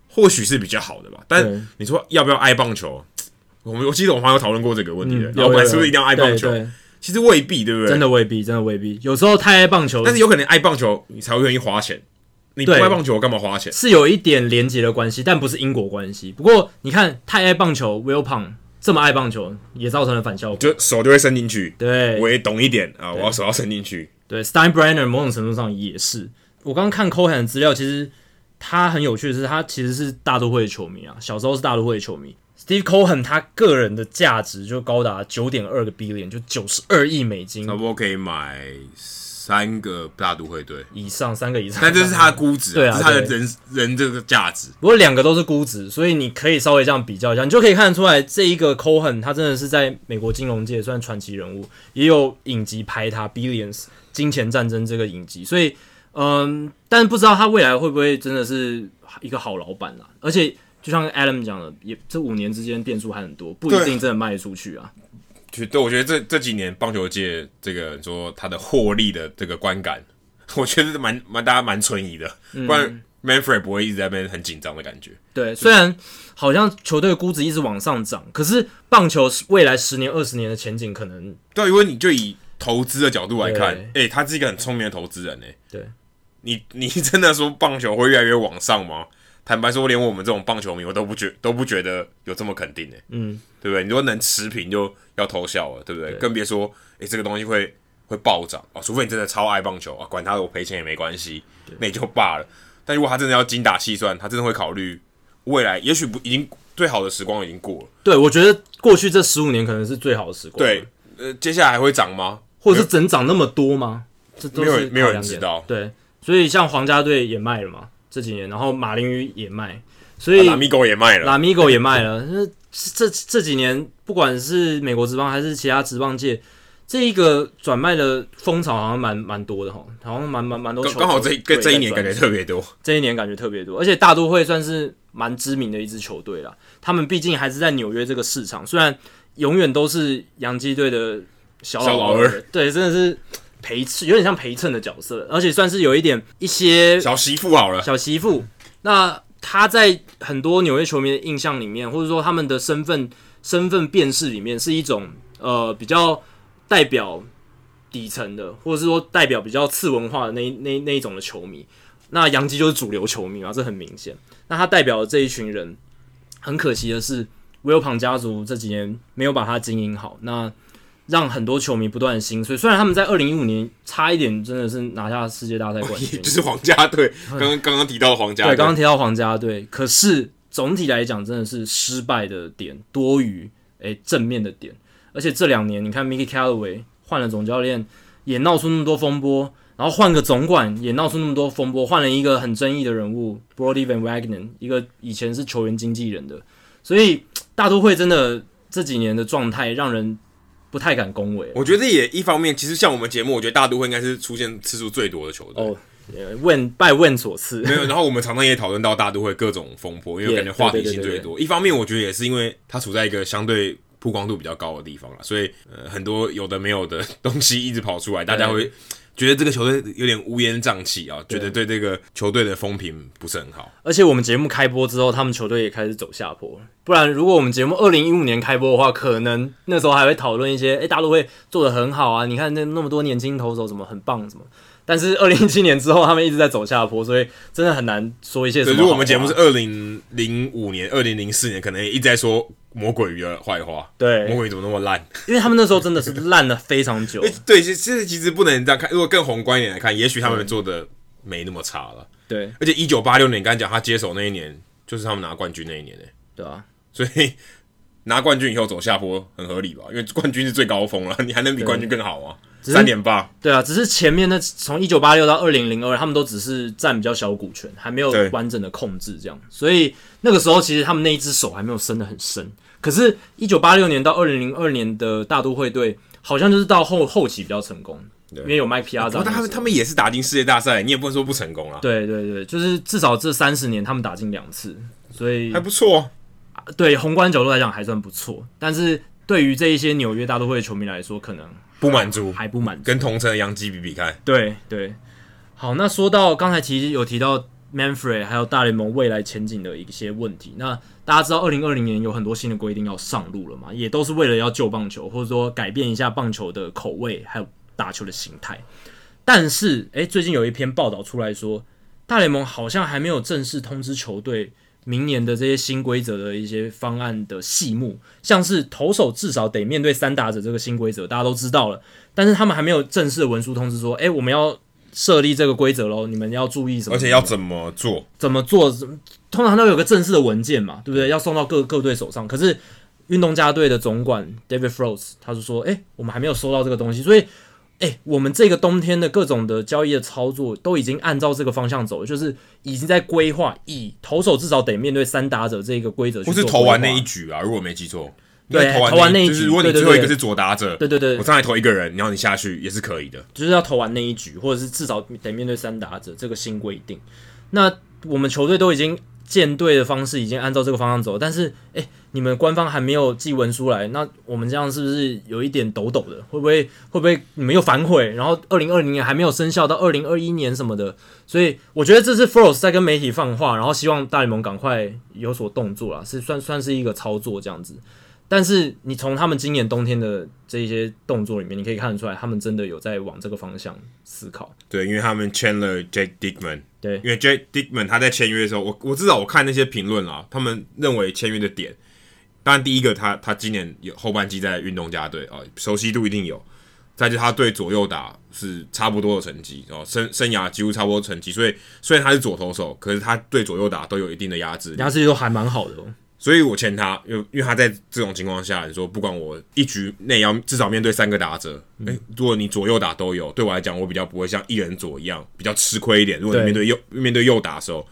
或许是比较好的吧。但你说要不要爱棒球？我们我记得我们还有讨论过这个问题的，老、嗯、板是不是一定要爱棒球？其实未必，对不对？真的未必，真的未必。有时候太爱棒球，但是有可能爱棒球，你才会愿意花钱。你不爱棒球，我干嘛花钱？是有一点连结的关系，但不是因果关系。不过你看，太爱棒球 willpon 这么爱棒球，也造成了反效果，就手就会伸进去。对，我也懂一点啊，我要手要伸进去。对，Steinbrenner 某种程度上也是。我刚刚看 Cohen 的资料，其实他很有趣的是，他其实是大都会的球迷啊，小时候是大都会的球迷。Steve Cohen 他个人的价值就高达九点二个 billion，就九十二亿美金，差不多可以买。三个大都会队以上，三个以上，但这是他的估值，对啊，是他的人人这个价值。不过两个都是估值，所以你可以稍微这样比较一下，你就可以看得出来，这一个 Cohen 他真的是在美国金融界算传奇人物，也有影集拍他 Billions 金钱战争这个影集，所以嗯，但是不知道他未来会不会真的是一个好老板啦。而且就像 Adam 讲的，也这五年之间变数还很多，不一定真的卖出去啊。对，我觉得这这几年棒球界这个说他的获利的这个观感，我觉得是蛮蛮大家蛮存疑的，不然 Manfred 不会一直在那边很紧张的感觉。对，虽然好像球队的估值一直往上涨，可是棒球未来十年、二十年的前景可能……对，因为你就以投资的角度来看，哎、欸，他是一个很聪明的投资人哎。对，你你真的说棒球会越来越往上吗？坦白说，连我们这种棒球迷，我都不觉都不觉得有这么肯定哎。嗯，对不对？你说能持平就要偷笑了，对不对？对更别说，哎、欸，这个东西会会暴涨啊！除非你真的超爱棒球啊，管他的，我赔钱也没关系，那也就罢了。但如果他真的要精打细算，他真的会考虑未来，也许不已经最好的时光已经过了。对，我觉得过去这十五年可能是最好的时光。对，呃，接下来还会涨吗？或者是整涨那么多吗？这都是没有没有人知道。对，所以像皇家队也卖了嘛，这几年，然后马林鱼也卖，所以拉米狗也卖了，拉米狗也卖了。那这这几年，不管是美国职棒还是其他职棒界。这一个转卖的风潮好像蛮蛮多的哈，好像蛮蛮蛮多。刚好这跟这一年感觉特别多，这一年感觉特别多，而且大都会算是蛮知名的一支球队了。他们毕竟还是在纽约这个市场，虽然永远都是洋基队的小老，小老二，对，真的是陪衬有点像陪衬的角色，而且算是有一点一些小媳妇好了，小媳妇。那他在很多纽约球迷的印象里面，或者说他们的身份身份辨识里面，是一种呃比较。代表底层的，或者是说代表比较次文化的那那那一种的球迷，那杨基就是主流球迷嘛，这很明显。那他代表的这一群人，很可惜的是，威尔庞家族这几年没有把他经营好，那让很多球迷不断的心碎。虽然他们在二零一五年差一点真的是拿下世界大赛冠军，就是皇家队，刚刚刚刚提到皇家队，对，刚刚提到皇家队，可是总体来讲真的是失败的点多于诶正面的点。而且这两年，你看 Mickey Callaway 换了总教练，也闹出那么多风波，然后换个总管也闹出那么多风波，换了一个很争议的人物 Brodie Van Wagenen，一个以前是球员经纪人的，所以大都会真的这几年的状态让人不太敢恭维。我觉得也一方面，其实像我们节目，我觉得大都会应该是出现次数最多的球队。哦，问拜问所赐。没有，然后我们常常也讨论到大都会各种风波，因为感觉话题性最多。一方面，我觉得也是因为它处在一个相对。曝光度比较高的地方了，所以呃很多有的没有的 东西一直跑出来，大家会觉得这个球队有点乌烟瘴气啊，觉得对这个球队的风评不是很好。而且我们节目开播之后，他们球队也开始走下坡。不然，如果我们节目二零一五年开播的话，可能那时候还会讨论一些，哎，大陆会做的很好啊，你看那那么多年轻投手怎么很棒，什么。但是二零一七年之后，他们一直在走下坡，所以真的很难说一些什么。如果我们节目是二零零五年、二零零四年，可能也一直在说魔鬼鱼的坏话。对，魔鬼鱼怎么那么烂？因为他们那时候真的是烂了非常久。对，其实其实不能这样看。如果更宏观一点来看，也许他们做的没那么差了。对，而且一九八六年，你刚才讲他接手那一年，就是他们拿冠军那一年诶。对啊，所以 拿冠军以后走下坡很合理吧？因为冠军是最高峰了，你还能比冠军更好吗？三点八，对啊，只是前面那从一九八六到二零零二，他们都只是占比较小股权，还没有完整的控制这样，所以那个时候其实他们那一只手还没有伸得很深。可是，一九八六年到二零零二年的大都会队，好像就是到后后期比较成功，因为有 Mike Piazza。但他们他们也是打进世界大赛，你也不能说不成功啊。对对对，就是至少这三十年他们打进两次，所以还不错。对宏观角度来讲还算不错，但是对于这一些纽约大都会的球迷来说，可能。不满足，还不满足，跟同城的洋基比比看。对对，好，那说到刚才其实有提到 Manfred 还有大联盟未来前景的一些问题。那大家知道，二零二零年有很多新的规定要上路了嘛，也都是为了要救棒球，或者说改变一下棒球的口味，还有打球的形态。但是，诶，最近有一篇报道出来说，大联盟好像还没有正式通知球队。明年的这些新规则的一些方案的细目，像是投手至少得面对三打者这个新规则，大家都知道了。但是他们还没有正式的文书通知说，哎、欸，我们要设立这个规则喽，你们要注意什么？而且要怎么做？怎么做？通常都有个正式的文件嘛，对不对？要送到各各队手上。可是运动家队的总管 David Frost 他就说，哎、欸，我们还没有收到这个东西，所以。哎、欸，我们这个冬天的各种的交易的操作都已经按照这个方向走了，就是已经在规划，以投手至少得面对三打者这个规则。不是投完那一局啊，如果没记错，对，投完那一局，就是如果你最后一个是左打者，对对对，我上来投一个人，然后你下去也是可以的，就是要投完那一局，或者是至少得面对三打者这个新规定。那我们球队都已经。建队的方式已经按照这个方向走，但是，哎、欸，你们官方还没有寄文书来，那我们这样是不是有一点抖抖的？会不会会不会你们又反悔？然后二零二零年还没有生效，到二零二一年什么的，所以我觉得这是 Frost 在跟媒体放话，然后希望大联盟赶快有所动作啦，是算算是一个操作这样子。但是你从他们今年冬天的这一些动作里面，你可以看得出来，他们真的有在往这个方向思考。对，因为他们签了 Jake Dickman。对，因为 Jake Dickman 他在签约的时候，我我至少我看那些评论啊，他们认为签约的点，当然第一个他他今年有后半季在运动家队啊，熟悉度一定有。再就他对左右打是差不多的成绩哦，生生涯几乎差不多成绩，所以虽然他是左投手，可是他对左右打都有一定的压制，压制力都还蛮好的哦。所以我签他，因为因为他在这种情况下，你说不管我一局内要至少面对三个打者，诶、嗯欸，如果你左右打都有，对我来讲，我比较不会像一人左一样比较吃亏一点。如果你面对右面对右打的时候，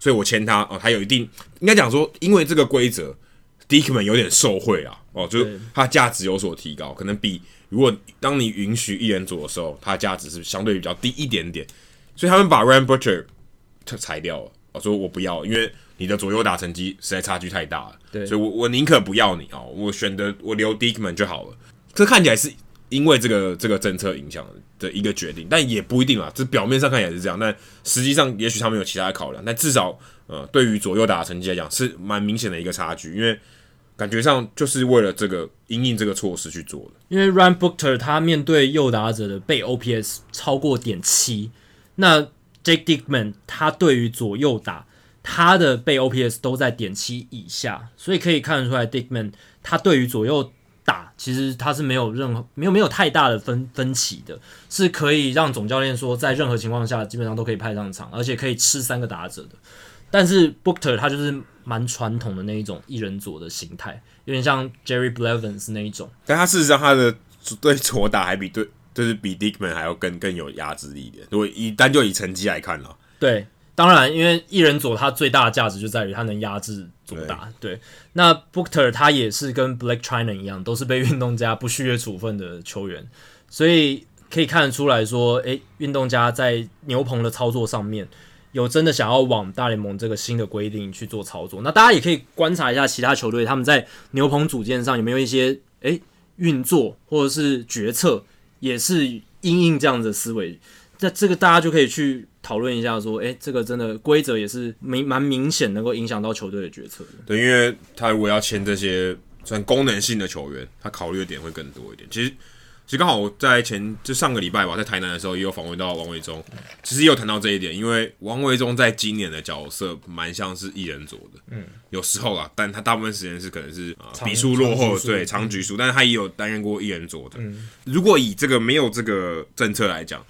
所以我签他哦，他有一定应该讲说，因为这个规则，Dickman 有点受贿啊，哦，就是他价值有所提高，可能比如果当你允许一人左的时候，他价值是相对比较低一点点，所以他们把 Ryan Butcher 裁掉了，我说我不要，因为。你的左右打成绩实在差距太大了，对，所以我我宁可不要你哦，我选择我留 Dickman 就好了。这看起来是因为这个这个政策影响的一个决定，但也不一定啊。这表面上看起来是这样，但实际上也许他们有其他的考量。但至少呃，对于左右打的成绩来讲，是蛮明显的一个差距，因为感觉上就是为了这个因应这个措施去做的。因为 Ryan Bookter 他面对右打者的被 OPS 超过点七，那 Jake Dickman 他对于左右打。他的被 OPS 都在点七以下，所以可以看得出来，Dickman 他对于左右打其实他是没有任何没有没有太大的分分歧的，是可以让总教练说在任何情况下基本上都可以派上场，而且可以吃三个打者的。但是 Booker 他就是蛮传统的那一种一人左的形态，有点像 Jerry Blevins 那一种。但他事实上他的对左打还比对就是比 Dickman 还要更更有压制力一点。如果以单就以成绩来看了，对。当然，因为一人左他最大的价值就在于他能压制左打。对，对，那 Booker 他也是跟 Blake Treinen 一样，都是被运动家不续约处分的球员，所以可以看得出来说，诶，运动家在牛棚的操作上面有真的想要往大联盟这个新的规定去做操作。那大家也可以观察一下其他球队他们在牛棚组建上有没有一些诶运作或者是决策，也是因应这样子的思维。那这个大家就可以去。讨论一下，说，诶，这个真的规则也是明蛮明显，能够影响到球队的决策的。对，因为他如果要签这些算功能性的球员，他考虑的点会更多一点。其实，其实刚好我在前就上个礼拜吧，在台南的时候也有访问到王维忠，其实也有谈到这一点。因为王维忠在今年的角色蛮像是一人左的，嗯，有时候啦，但他大部分时间是可能是啊比数落后，对长局数，但是他也有担任过一人左的。嗯，如果以这个没有这个政策来讲。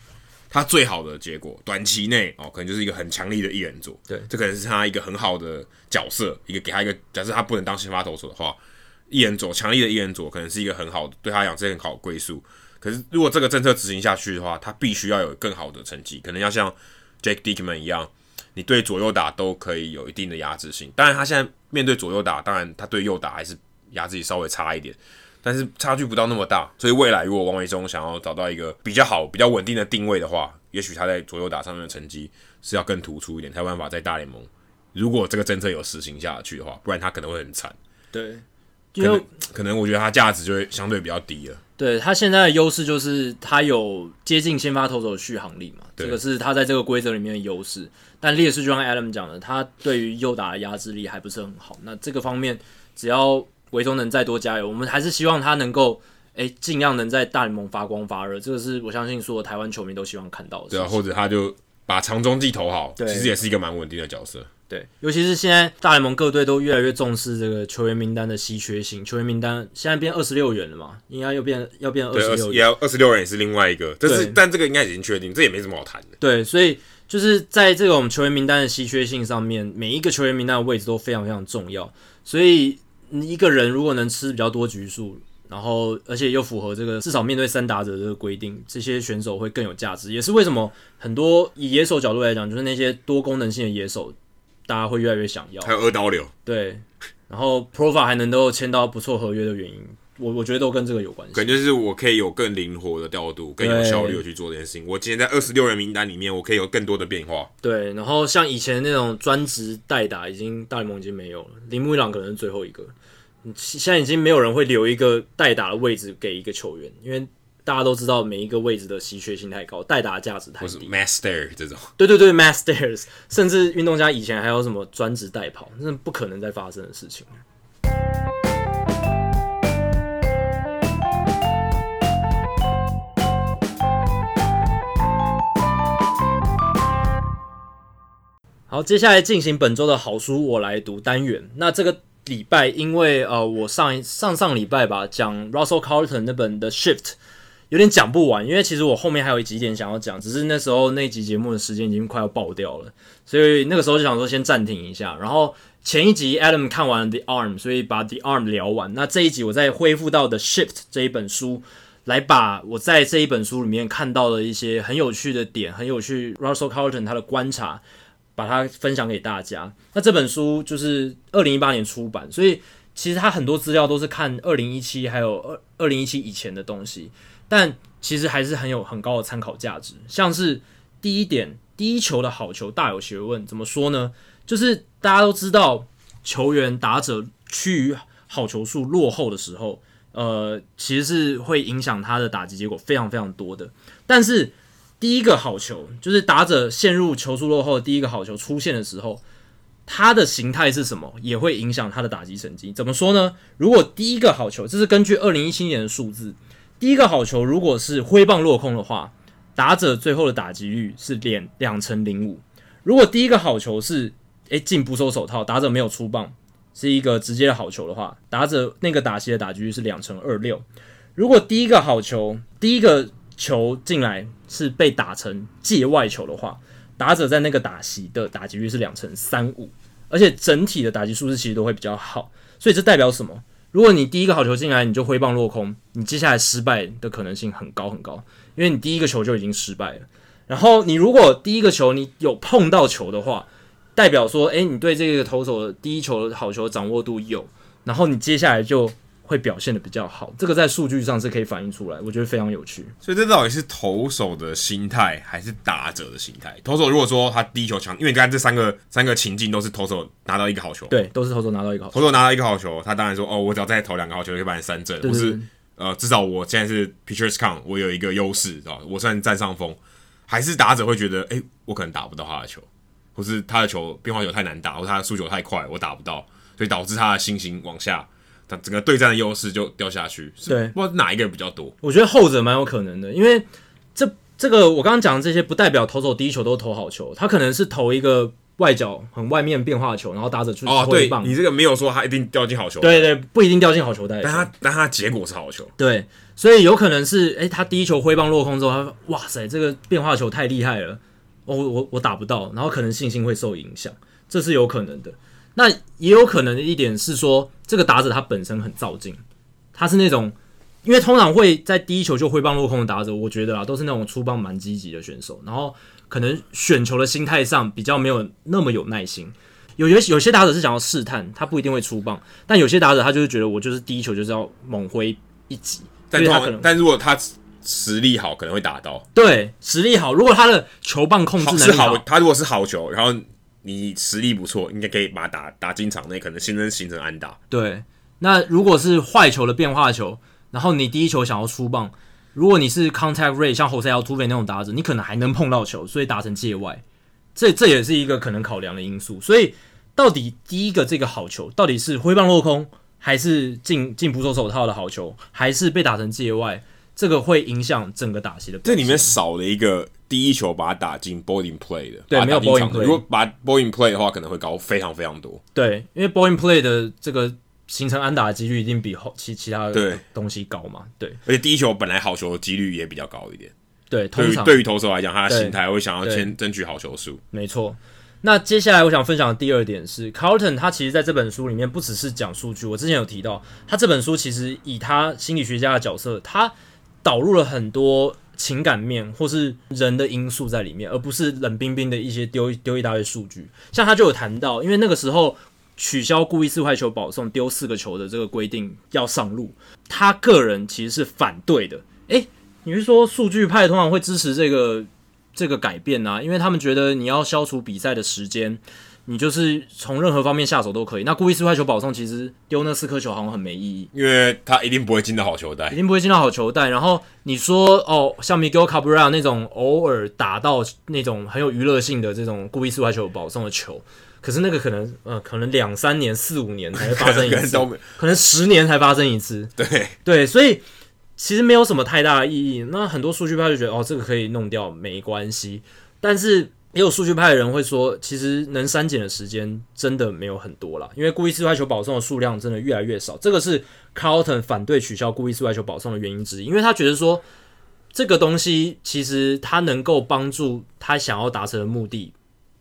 他最好的结果，短期内哦，可能就是一个很强力的一人组。对，这可能是他一个很好的角色，一个给他一个假设他不能当先发投手的话，一人左强力的一人左可能是一个很好的对他来讲是很好的归宿。可是如果这个政策执行下去的话，他必须要有更好的成绩，可能要像 Jake Dickman 一样，你对左右打都可以有一定的压制性。当然，他现在面对左右打，当然他对右打还是压制力稍微差一点。但是差距不到那么大，所以未来如果王维中想要找到一个比较好、比较稳定的定位的话，也许他在左右打上面的成绩是要更突出一点，才有办法在大联盟。如果这个政策有实行下去的话，不然他可能会很惨。对，可能可能我觉得他价值就会相对比较低了。对，他现在的优势就是他有接近先发投手的续航力嘛，这个是他在这个规则里面的优势。但劣势就像 Adam 讲的，他对于右打的压制力还不是很好。那这个方面只要。维中能再多加油，我们还是希望他能够，哎，尽量能在大联盟发光发热。这个是我相信所有台湾球迷都希望看到的。对啊，或者他就把长中继投好，其实也是一个蛮稳定的角色。对，尤其是现在大联盟各队都越来越重视这个球员名单的稀缺性。球员名单现在变二十六人了嘛，应该又变要变二十六，也要二十六人也是另外一个。但是但这个应该已经确定，这也没什么好谈的。对，所以就是在这种球员名单的稀缺性上面，每一个球员名单的位置都非常非常重要，所以你。一个人如果能吃比较多局数，然后而且又符合这个至少面对三打者这个规定，这些选手会更有价值。也是为什么很多以野手角度来讲，就是那些多功能性的野手，大家会越来越想要。还有二刀流，对，然后 Profar 还能够签到不错合约的原因。我我觉得都跟这个有关系，感觉是我可以有更灵活的调度，更有效率的去做这件事情。我今天在二十六人名单里面，我可以有更多的变化。对，然后像以前那种专职代打，已经大联盟已经没有了。铃木一朗可能是最后一个，现在已经没有人会留一个代打的位置给一个球员，因为大家都知道每一个位置的稀缺性太高，代打价值太低。Master 这种，对对对，Masters，甚至运动家以前还有什么专职代跑，那是不可能再发生的事情。好，接下来进行本周的好书我来读单元。那这个礼拜，因为呃，我上上上礼拜吧，讲 Russell Carlton 那本《The Shift》。有点讲不完，因为其实我后面还有几点想要讲，只是那时候那集节目的时间已经快要爆掉了，所以那个时候就想说先暂停一下。然后前一集 Adam 看完 The Arm，所以把 The Arm 聊完。那这一集我再恢复到 The Shift 这一本书，来把我在这一本书里面看到的一些很有趣的点，很有趣 Russell Carlton 他的观察。把它分享给大家。那这本书就是二零一八年出版，所以其实它很多资料都是看二零一七还有二二零一七以前的东西，但其实还是很有很高的参考价值。像是第一点，第一球的好球大有学问，怎么说呢？就是大家都知道，球员打者趋于好球数落后的时候，呃，其实是会影响他的打击结果非常非常多的，但是。第一个好球就是打者陷入球数落后的第一个好球出现的时候，它的形态是什么，也会影响他的打击成绩。怎么说呢？如果第一个好球，这是根据二零一七年的数字，第一个好球如果是挥棒落空的话，打者最后的打击率是两两成零五。如果第一个好球是诶进捕手手套，打者没有出棒，是一个直接的好球的话，打者那个打席的打击率是两成二六。如果第一个好球，第一个球进来是被打成界外球的话，打者在那个打席的打击率是两成三五，而且整体的打击数字其实都会比较好。所以这代表什么？如果你第一个好球进来你就挥棒落空，你接下来失败的可能性很高很高，因为你第一个球就已经失败了。然后你如果第一个球你有碰到球的话，代表说，诶，你对这个投手的第一球的好球的掌握度有，然后你接下来就。会表现的比较好，这个在数据上是可以反映出来，我觉得非常有趣。所以这到底是投手的心态还是打者的心态？投手如果说他第一球强，因为你看这三个三个情境都是投手拿到一个好球，对，都是投手拿到一个好球。投手拿到一个好球，他当然说哦，我只要再投两个好球就可以把你三振，不是呃，至少我现在是 pitcher's count，我有一个优势啊，我算占上风。还是打者会觉得，哎，我可能打不到他的球，或是他的球变化球太难打，或他的速球太快，我打不到，所以导致他的心情往下。他整个对战的优势就掉下去，对，不知道哪一个人比较多？我觉得后者蛮有可能的，因为这这个我刚刚讲的这些，不代表投手第一球都投好球，他可能是投一个外角很外面变化球，然后打者出去哦，对，你这个没有说他一定掉进好球，对对，不一定掉进好球袋，但他但他结果是好球，对，所以有可能是诶，他第一球挥棒落空之后，他说哇塞，这个变化球太厉害了，哦，我我打不到，然后可能信心会受影响，这是有可能的。那也有可能的一点是说，这个打者他本身很造劲，他是那种，因为通常会在第一球就挥棒落空的打者，我觉得啊，都是那种出棒蛮积极的选手，然后可能选球的心态上比较没有那么有耐心。有些有些打者是想要试探，他不一定会出棒，但有些打者他就是觉得我就是第一球就是要猛挥一击，但他可能，但如果他实力好，可能会打到。对，实力好，如果他的球棒控制能力好，好，他如果是好球，然后。你实力不错，应该可以把它打打进场内，可能形成形成安打。对，那如果是坏球的变化球，然后你第一球想要出棒，如果你是 contact rate 像 Jose Altuve 那种打者，你可能还能碰到球，所以打成界外，这这也是一个可能考量的因素。所以到底第一个这个好球，到底是挥棒落空，还是进进捕手手套的好球，还是被打成界外？这个会影响整个打席的。这里面少了一个。第一球把它打进 ball in play 的，对，没有 ball in play。如果把 ball in play 的话，可能会高非常非常多。对，因为 ball in play 的这个形成安打的几率一定比后其其他的东西高嘛。对，而且第一球本来好球的几率也比较高一点。对，对于对于投手来讲，他的心态会想要先争取好球数。没错。那接下来我想分享的第二点是，Carleton 他其实在这本书里面不只是讲数据，我之前有提到，他这本书其实以他心理学家的角色，他导入了很多。情感面或是人的因素在里面，而不是冷冰冰的一些丢丢一大堆数据。像他就有谈到，因为那个时候取消故意四坏球保送丢四个球的这个规定要上路，他个人其实是反对的。诶，你是说数据派通常会支持这个这个改变啊？因为他们觉得你要消除比赛的时间。你就是从任何方面下手都可以。那故意四坏球保送，其实丢那四颗球好像很没意义，因为他一定不会进到好球带，一定不会进到好球带。然后你说哦，像 Miguel Cabrera 那种偶尔打到那种很有娱乐性的这种故意四坏球保送的球，可是那个可能呃，可能两三年、四五年才会发生一次，可能十年才发生一次。对对，所以其实没有什么太大的意义。那很多数据派就觉得哦，这个可以弄掉，没关系。但是。诶，也有数据派的人会说，其实能删减的时间真的没有很多了，因为故意四外球保送的数量真的越来越少。这个是 Carlton 反对取消故意四外球保送的原因之一，因为他觉得说这个东西其实他能够帮助他想要达成的目的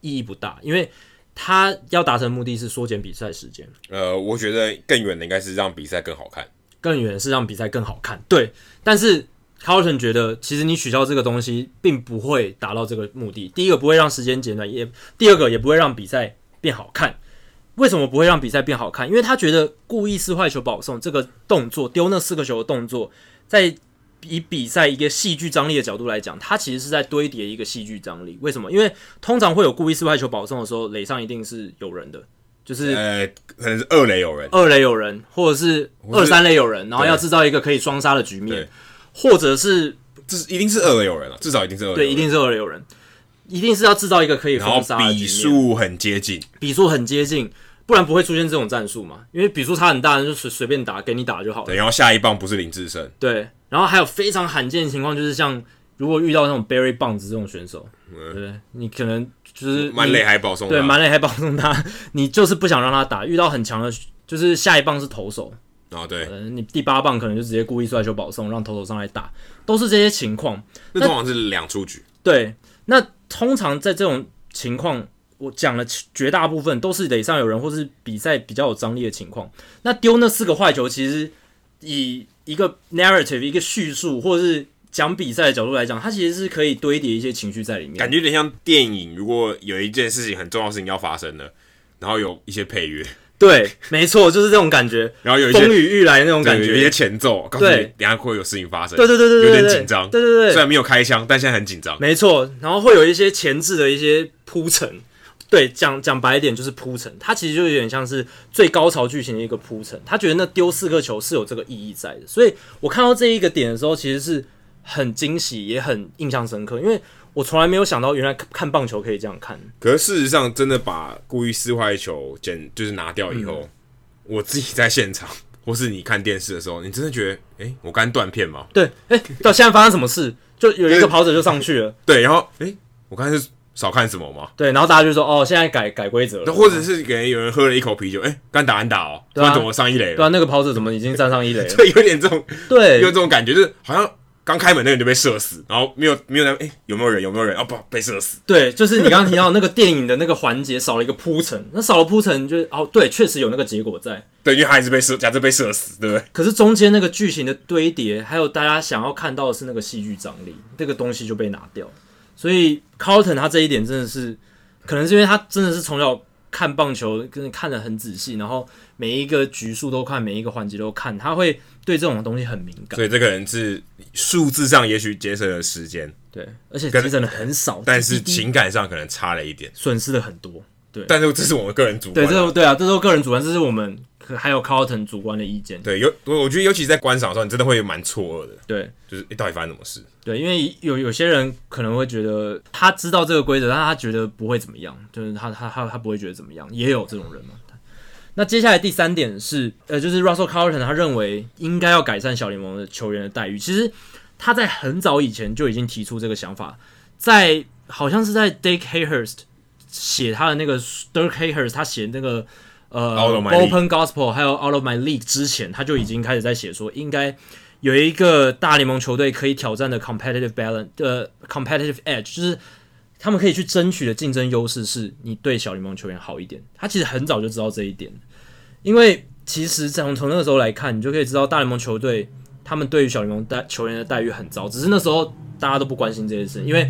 意义不大，因为他要达成的目的是缩减比赛时间。呃，我觉得更远的应该是让比赛更好看，更远是让比赛更好看。对，但是。Carlton 觉得，其实你取消这个东西，并不会达到这个目的。第一个不会让时间减短，也第二个也不会让比赛变好看。为什么不会让比赛变好看？因为他觉得故意四坏球保送这个动作，丢那四个球的动作，在以比赛一个戏剧张力的角度来讲，它其实是在堆叠一个戏剧张力。为什么？因为通常会有故意四坏球保送的时候，垒上一定是有人的，就是呃，可能是二垒有人，二垒有人，或者是二三垒有人，然后要制造一个可以双杀的局面。或者是，这一定是二垒有人了，至少一定是二垒。对，一定是二垒有人，一定是要制造一个可以封杀。比数很接近，比数很接近，不然不会出现这种战术嘛。因为比数差很大，就随随便打，给你打就好了。对，然后下一棒不是林志胜。对，然后还有非常罕见的情况，就是像如果遇到那种 Barry Bonds 这种选手，嗯、对，你可能就是满垒还保送，对，满垒还保送他，你就是不想让他打。遇到很强的，就是下一棒是投手。哦，对，你第八棒可能就直接故意摔球保送，让投手上来打，都是这些情况。那通常是两出局。对，那通常在这种情况，我讲了绝大部分都是垒上有人，或是比赛比较有张力的情况。那丢那四个坏球，其实以一个 narrative 一个叙述，或者是讲比赛的角度来讲，它其实是可以堆叠一些情绪在里面，感觉有点像电影。如果有一件事情很重要的事情要发生了，然后有一些配乐。对，没错，就是这种感觉。然后有一些风雨欲来的那种感觉，有一些前奏，告诉你等下会有事情发生。对对对对对，有点紧张。对对对，虽然没有开枪，但现在很紧张。没错，然后会有一些前置的一些铺陈。对，讲讲白一点就是铺陈。它其实就有点像是最高潮剧情的一个铺陈。他觉得那丢四颗球是有这个意义在的，所以我看到这一个点的时候，其实是很惊喜，也很印象深刻，因为。我从来没有想到，原来看棒球可以这样看。可是事实上，真的把故意撕坏球剪就是拿掉以后，嗯、我自己在现场，或是你看电视的时候，你真的觉得，哎、欸，我刚断片吗？对，哎、欸，到现在发生什么事？就有一个跑者就上去了。对，然后，哎、欸，我刚才是少看什么吗？对，然后大家就说，哦，现在改改规则了。或者是给有人喝了一口啤酒，哎、欸，刚打完打哦，突然怎么上一垒了？对啊，那个跑者怎么已经站上一垒了？对，有点这种，对，有这种感觉，就是好像。刚开门那个人就被射死，然后没有没有人，哎、欸，有没有人？有没有人？哦不，被射死。对，就是你刚刚提到那个电影的那个环节少了一个铺陈，那少了铺陈就是哦，对，确实有那个结果在。对，因为他还是被射，假设被射死，对不对？可是中间那个剧情的堆叠，还有大家想要看到的是那个戏剧张力，这个东西就被拿掉。所以 Carlton 他这一点真的是，可能是因为他真的是从小看棒球，跟看得很仔细，然后每一个局数都看，每一个环节都看，他会。对这种东西很敏感，所以这个人是数字上也许节省了时间，对，而且节省的很少，但是情感上可能差了一点，损失了很多，对。但是这是我们个人主观，对，这对啊，这是个人主观，这是我们还有 Carlton 主观的意见，对，有我我觉得尤其是在观赏的时候，你真的会蛮错愕的，对，就是诶，到底发生什么事？对，因为有有些人可能会觉得他知道这个规则，但他觉得不会怎么样，就是他他他他不会觉得怎么样，也有这种人嘛。那接下来第三点是，呃，就是 Russell Carleton 他认为应该要改善小联盟的球员的待遇。其实他在很早以前就已经提出这个想法，在好像是在 Dick Hayhurst 写他的那个 Dirk Hayhurst 他写那个呃 Open Gospel 还有 Out of My League 之前，他就已经开始在写说，应该有一个大联盟球队可以挑战的 competitive balance 的 competitive edge，就是。他们可以去争取的竞争优势是你对小联盟球员好一点。他其实很早就知道这一点，因为其实从从那个时候来看，你就可以知道大联盟球队他们对于小联盟待球员的待遇很糟。只是那时候大家都不关心这件事，因为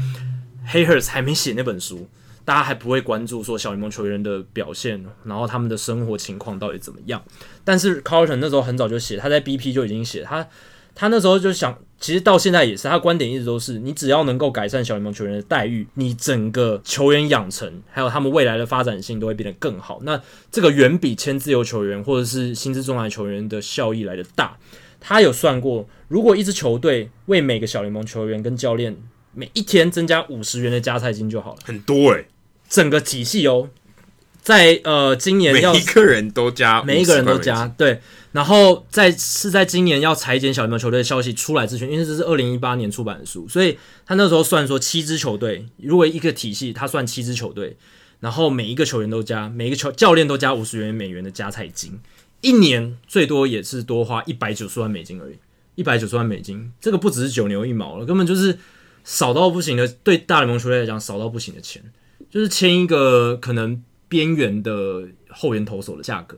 Hayhurst 还没写那本书，大家还不会关注说小联盟球员的表现，然后他们的生活情况到底怎么样。但是 Carlton 那时候很早就写，他在 BP 就已经写他。他那时候就想，其实到现在也是，他观点一直都是，你只要能够改善小联盟球员的待遇，你整个球员养成还有他们未来的发展性都会变得更好。那这个远比签自由球员或者是薪资中来球员的效益来得大。他有算过，如果一支球队为每个小联盟球员跟教练每一天增加五十元的加菜金就好了，很多诶、整个体系哦，在呃今年要每一个人都加，每一个人都加，对。然后在是在今年要裁减小联盟球队的消息出来之前，因为这是二零一八年出版的书，所以他那时候算说七支球队，如果一个体系他算七支球队，然后每一个球员都加，每一个球教练都加五十元美元的加菜金，一年最多也是多花一百九十万美金而已，一百九十万美金，这个不只是九牛一毛了，根本就是少到不行的，对大联盟球队来讲少到不行的钱，就是签一个可能边缘的后援投手的价格。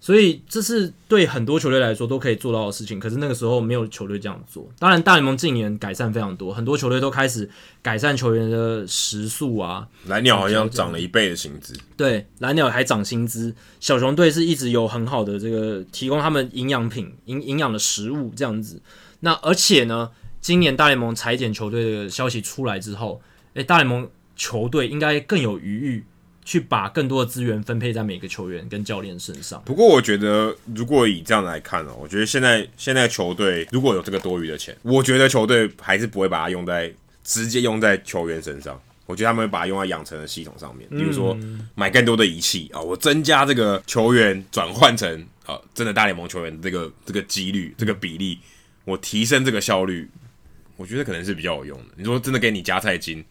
所以这是对很多球队来说都可以做到的事情，可是那个时候没有球队这样做。当然，大联盟近年改善非常多，很多球队都开始改善球员的时速啊。蓝鸟好像涨了一倍的薪资，对，蓝鸟还涨薪资。小熊队是一直有很好的这个提供他们营养品、营营养的食物这样子。那而且呢，今年大联盟裁减球队的消息出来之后，诶，大联盟球队应该更有余裕。去把更多的资源分配在每个球员跟教练身上。不过，我觉得如果以这样来看哦，我觉得现在现在球队如果有这个多余的钱，我觉得球队还是不会把它用在直接用在球员身上。我觉得他们会把它用在养成的系统上面，比如说买更多的仪器啊，我增加这个球员转换成啊真的大联盟球员这个这个几率这个比例，我提升这个效率，我觉得可能是比较有用的。你说真的给你加菜金，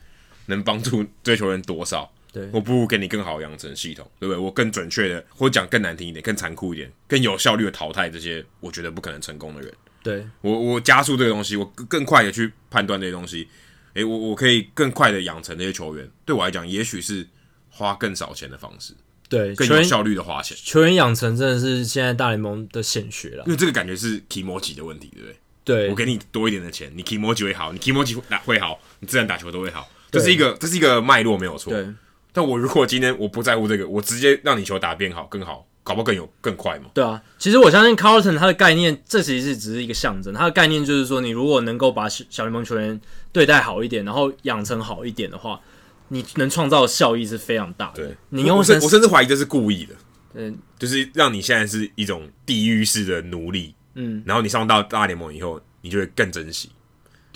能帮助这球员多少？对，我不如给你更好的养成系统，对不对？我更准确的，或者讲更难听一点，更残酷一点，更有效率的淘汰这些我觉得不可能成功的人。对，我，我加速这个东西，我更快的去判断这些东西。诶，我我可以更快的养成这些球员。对我来讲，也许是花更少钱的方式，对，更有效率的花钱。球员养成真的是现在大联盟的显学了，因为这个感觉是気持ち的问题，对不对？对，我给你多一点的钱，你気持ち会好，你気持ち会好，你自然打球都会好。 这是一个，这是一个脉络，没有错。对。但我如果今天我不在乎这个，我直接让你球打变好更好，搞不好更有更快嘛？对啊，其实我相信 Carlton 他的概念，这其实是只是一个象征。他的概念就是说，你如果能够把小联盟球员对待好一点，然后养成好一点的话，你能创造的效益是非常大的。对，你用我甚我甚至怀疑这是故意的，嗯，就是让你现在是一种地狱式的奴隶，嗯，然后你上到大联盟以后，你就会更珍惜。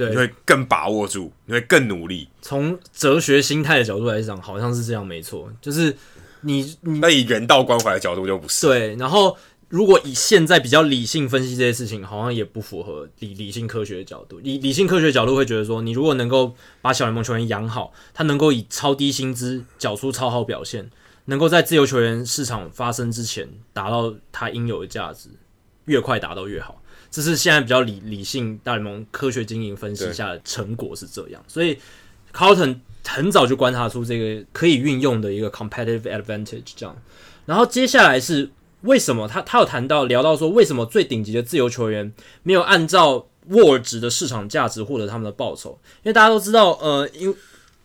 对，你会更把握住，你会更努力。从哲学心态的角度来讲，好像是这样，没错。就是你，你那以人道关怀的角度就不是。对，然后如果以现在比较理性分析这些事情，好像也不符合理理性科学的角度。理理性科学角度会觉得说，你如果能够把小联盟球员养好，他能够以超低薪资缴出超好表现，能够在自由球员市场发生之前达到他应有的价值，越快达到越好。这是现在比较理理性大联盟科学经营分析下的成果是这样，所以 Carlton 很早就观察出这个可以运用的一个 competitive advantage 这样。然后接下来是为什么他他有谈到聊到说，为什么最顶级的自由球员没有按照沃尔值的市场价值获得他们的报酬？因为大家都知道，呃，因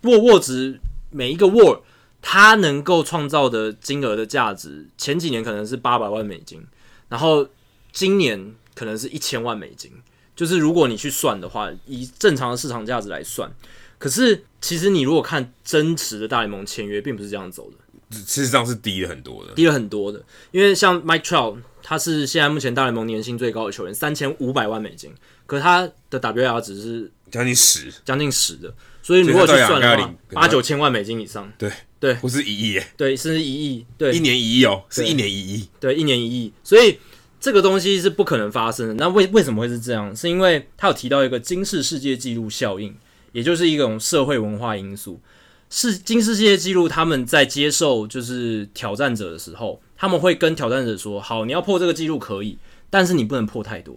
沃沃值每一个沃尔他能够创造的金额的价值，前几年可能是八百万美金，然后今年。可能是一千万美金，就是如果你去算的话，以正常的市场价值来算，可是其实你如果看真实的大联盟签约，并不是这样走的，事实上是低了很多的，低了很多的。因为像 Mike Trout，他是现在目前大联盟年薪最高的球员，三千五百万美金，可是他的 WAR 值是将近十，将近十的，所以如果去算的话，八九千万美金以上，对对，不是一亿耶，对，甚至一亿，对，一年一亿哦，是一年一亿，对，一年一亿，所以。这个东西是不可能发生的。那为为什么会是这样？是因为他有提到一个金世世界纪录效应，也就是一种社会文化因素。是金世界纪录他们在接受就是挑战者的时候，他们会跟挑战者说：“好，你要破这个纪录可以，但是你不能破太多，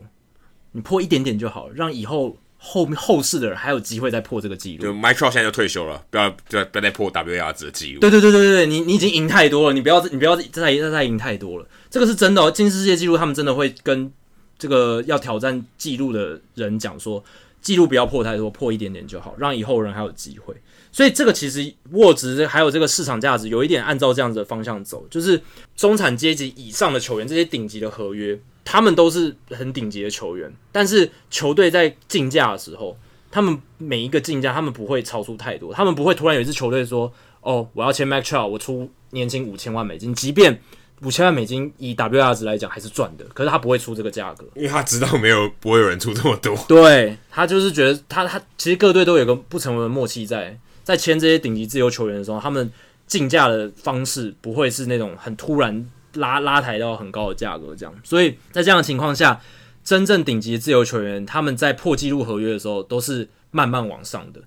你破一点点就好了，让以后。”后面后世的人还有机会再破这个记录。就 Trout 现在就退休了，不要不要不要再破值的记录。对对对对对，你你已经赢太多了，你不要你不要再再再赢太多了。这个是真的哦，金世界纪录他们真的会跟这个要挑战记录的人讲说，记录不要破太多，破一点点就好，让以后人还有机会。所以这个其实 WAR 值还有这个市场价值有一点按照这样子的方向走，就是中产阶级以上的球员，这些顶级的合约。他们都是很顶级的球员，但是球队在竞价的时候，他们每一个竞价，他们不会超出太多，他们不会突然有一支球队说：“哦，我要签 Mike Trout，我出年薪五千万美金，即便五千万美金以 WAR 值来讲还是赚的。”可是他不会出这个价格，因为他知道没有不会有人出这么多。对，他就是觉得他他其实各队都有个不成文的默契在，在签这些顶级自由球员的时候，他们竞价的方式不会是那种很突然。拉拉抬到很高的价格，这样。所以在这样的情况下，真正顶级自由球员他们在破纪录合约的时候都是慢慢往上的。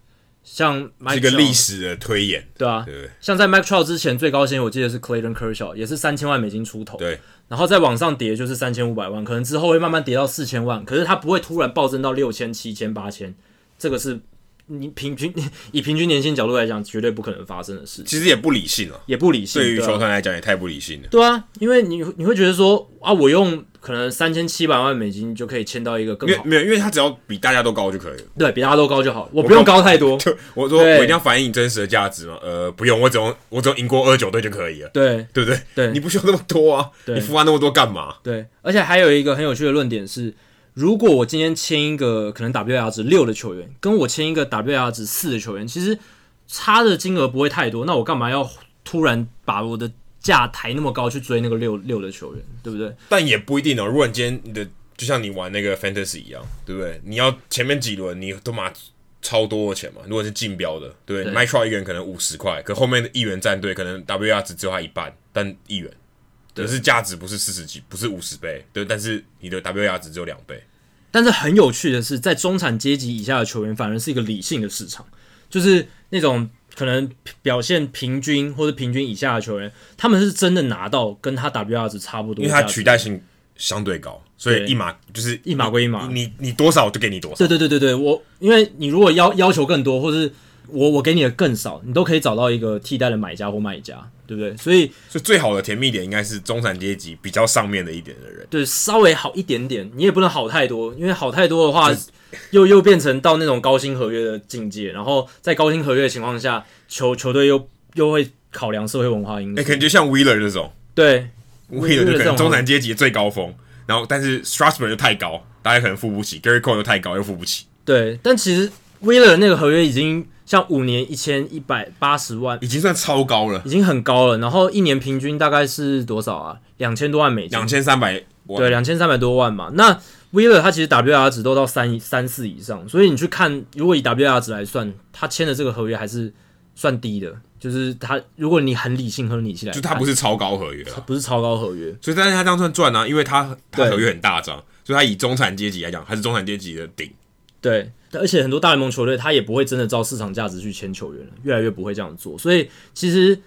像这个历史的推演，对啊，对，像在 Mike Trout 之前最高薪我记得是 Clayton Kershaw，也是三千万美金出头，对，然后再往上叠就是三千五百万，可能之后会慢慢叠到四千万，可是它不会突然暴增到六千、七千、八千，这个是你平均以平均年薪角度来讲，绝对不可能发生的事。其实也不理性啊，也不理性，对于球团来讲啊也太不理性了。对啊，因为你你会觉得说啊，我用。可能三千七百万美金就可以签到一个更好，没有，因为他只要比大家都高就可以了，对，比大家都高就好，我不用高太多。就我说我一定要反映你真实的价值吗？呃，不用，我只用我只用赢过二九队就可以了，对，对不对？对，你不需要那么多啊，你付完那么多干嘛？对，而且还有一个很有趣的论点是，如果我今天签一个可能 WAR 值六的球员，跟我签一个 WAR 值四的球员，其实差的金额不会太多，那我干嘛要突然把我的价抬那么高去追那个六六的球员，对不对？但也不一定哦。如果你今天你的就像你玩那个 Fantasy 一样，对不对？你要前面几轮你都拿超多的钱嘛。如果是竞标的，对对？Mike Trout 一个人可能五十块，可后面的一员战队可能 WAR 值只有他一半，但一员，可是价值不是四十几，不是五十倍，对。但是你的 WAR 值只有两倍。但是很有趣的是，在中产阶级以下的球员反而是一个理性的市场，就是那种。可能表现平均或者平均以下的球员，他们是真的拿到跟他 WR 值差不多，因为他取代性相对高，所以一码就是一码归一码，你你，你多少就给你多少。对对对对对，我因为你如果要要求更多，或是我我给你的更少，你都可以找到一个替代的买家或卖家，对不对？所以所以最好的甜蜜点应该是中产阶级比较上面的一点的人，对，稍微好一点点，你也不能好太多，因为好太多的话。又又变成到那种高薪合约的境界，然后在高薪合约的情况下，球球队又又会考量社会文化因素。哎、欸，可能就像 Wheeler 这种，对，Wheeler 就可能中产阶级的最高峰，然后但是 Strasburg 又太高，大家可能付不起；Gerrit Cole 又太高，又付不起。对，但其实 Wheeler 那个合约已经像五年一千一百八十万，已经算超高了，已经很高了。然后一年平均大概是多少啊？两千多万美金，两千三百，对，两千三百多万嘛。那 Wheeler 他其实 WR 值都到三三四以上，所以你去看，如果以 WR 值来算，他签的这个合约还是算低的。就是他，如果你很理性和理性来，就他不是超高合约，他不是超高合约，所以但是他这样算赚啊，因为他他合约很大张，所以他以中产阶级来讲，还是中产阶级的顶。对，而且很多大联盟球队他也不会真的照市场价值去签球员了，越来越不会这样做。所以其实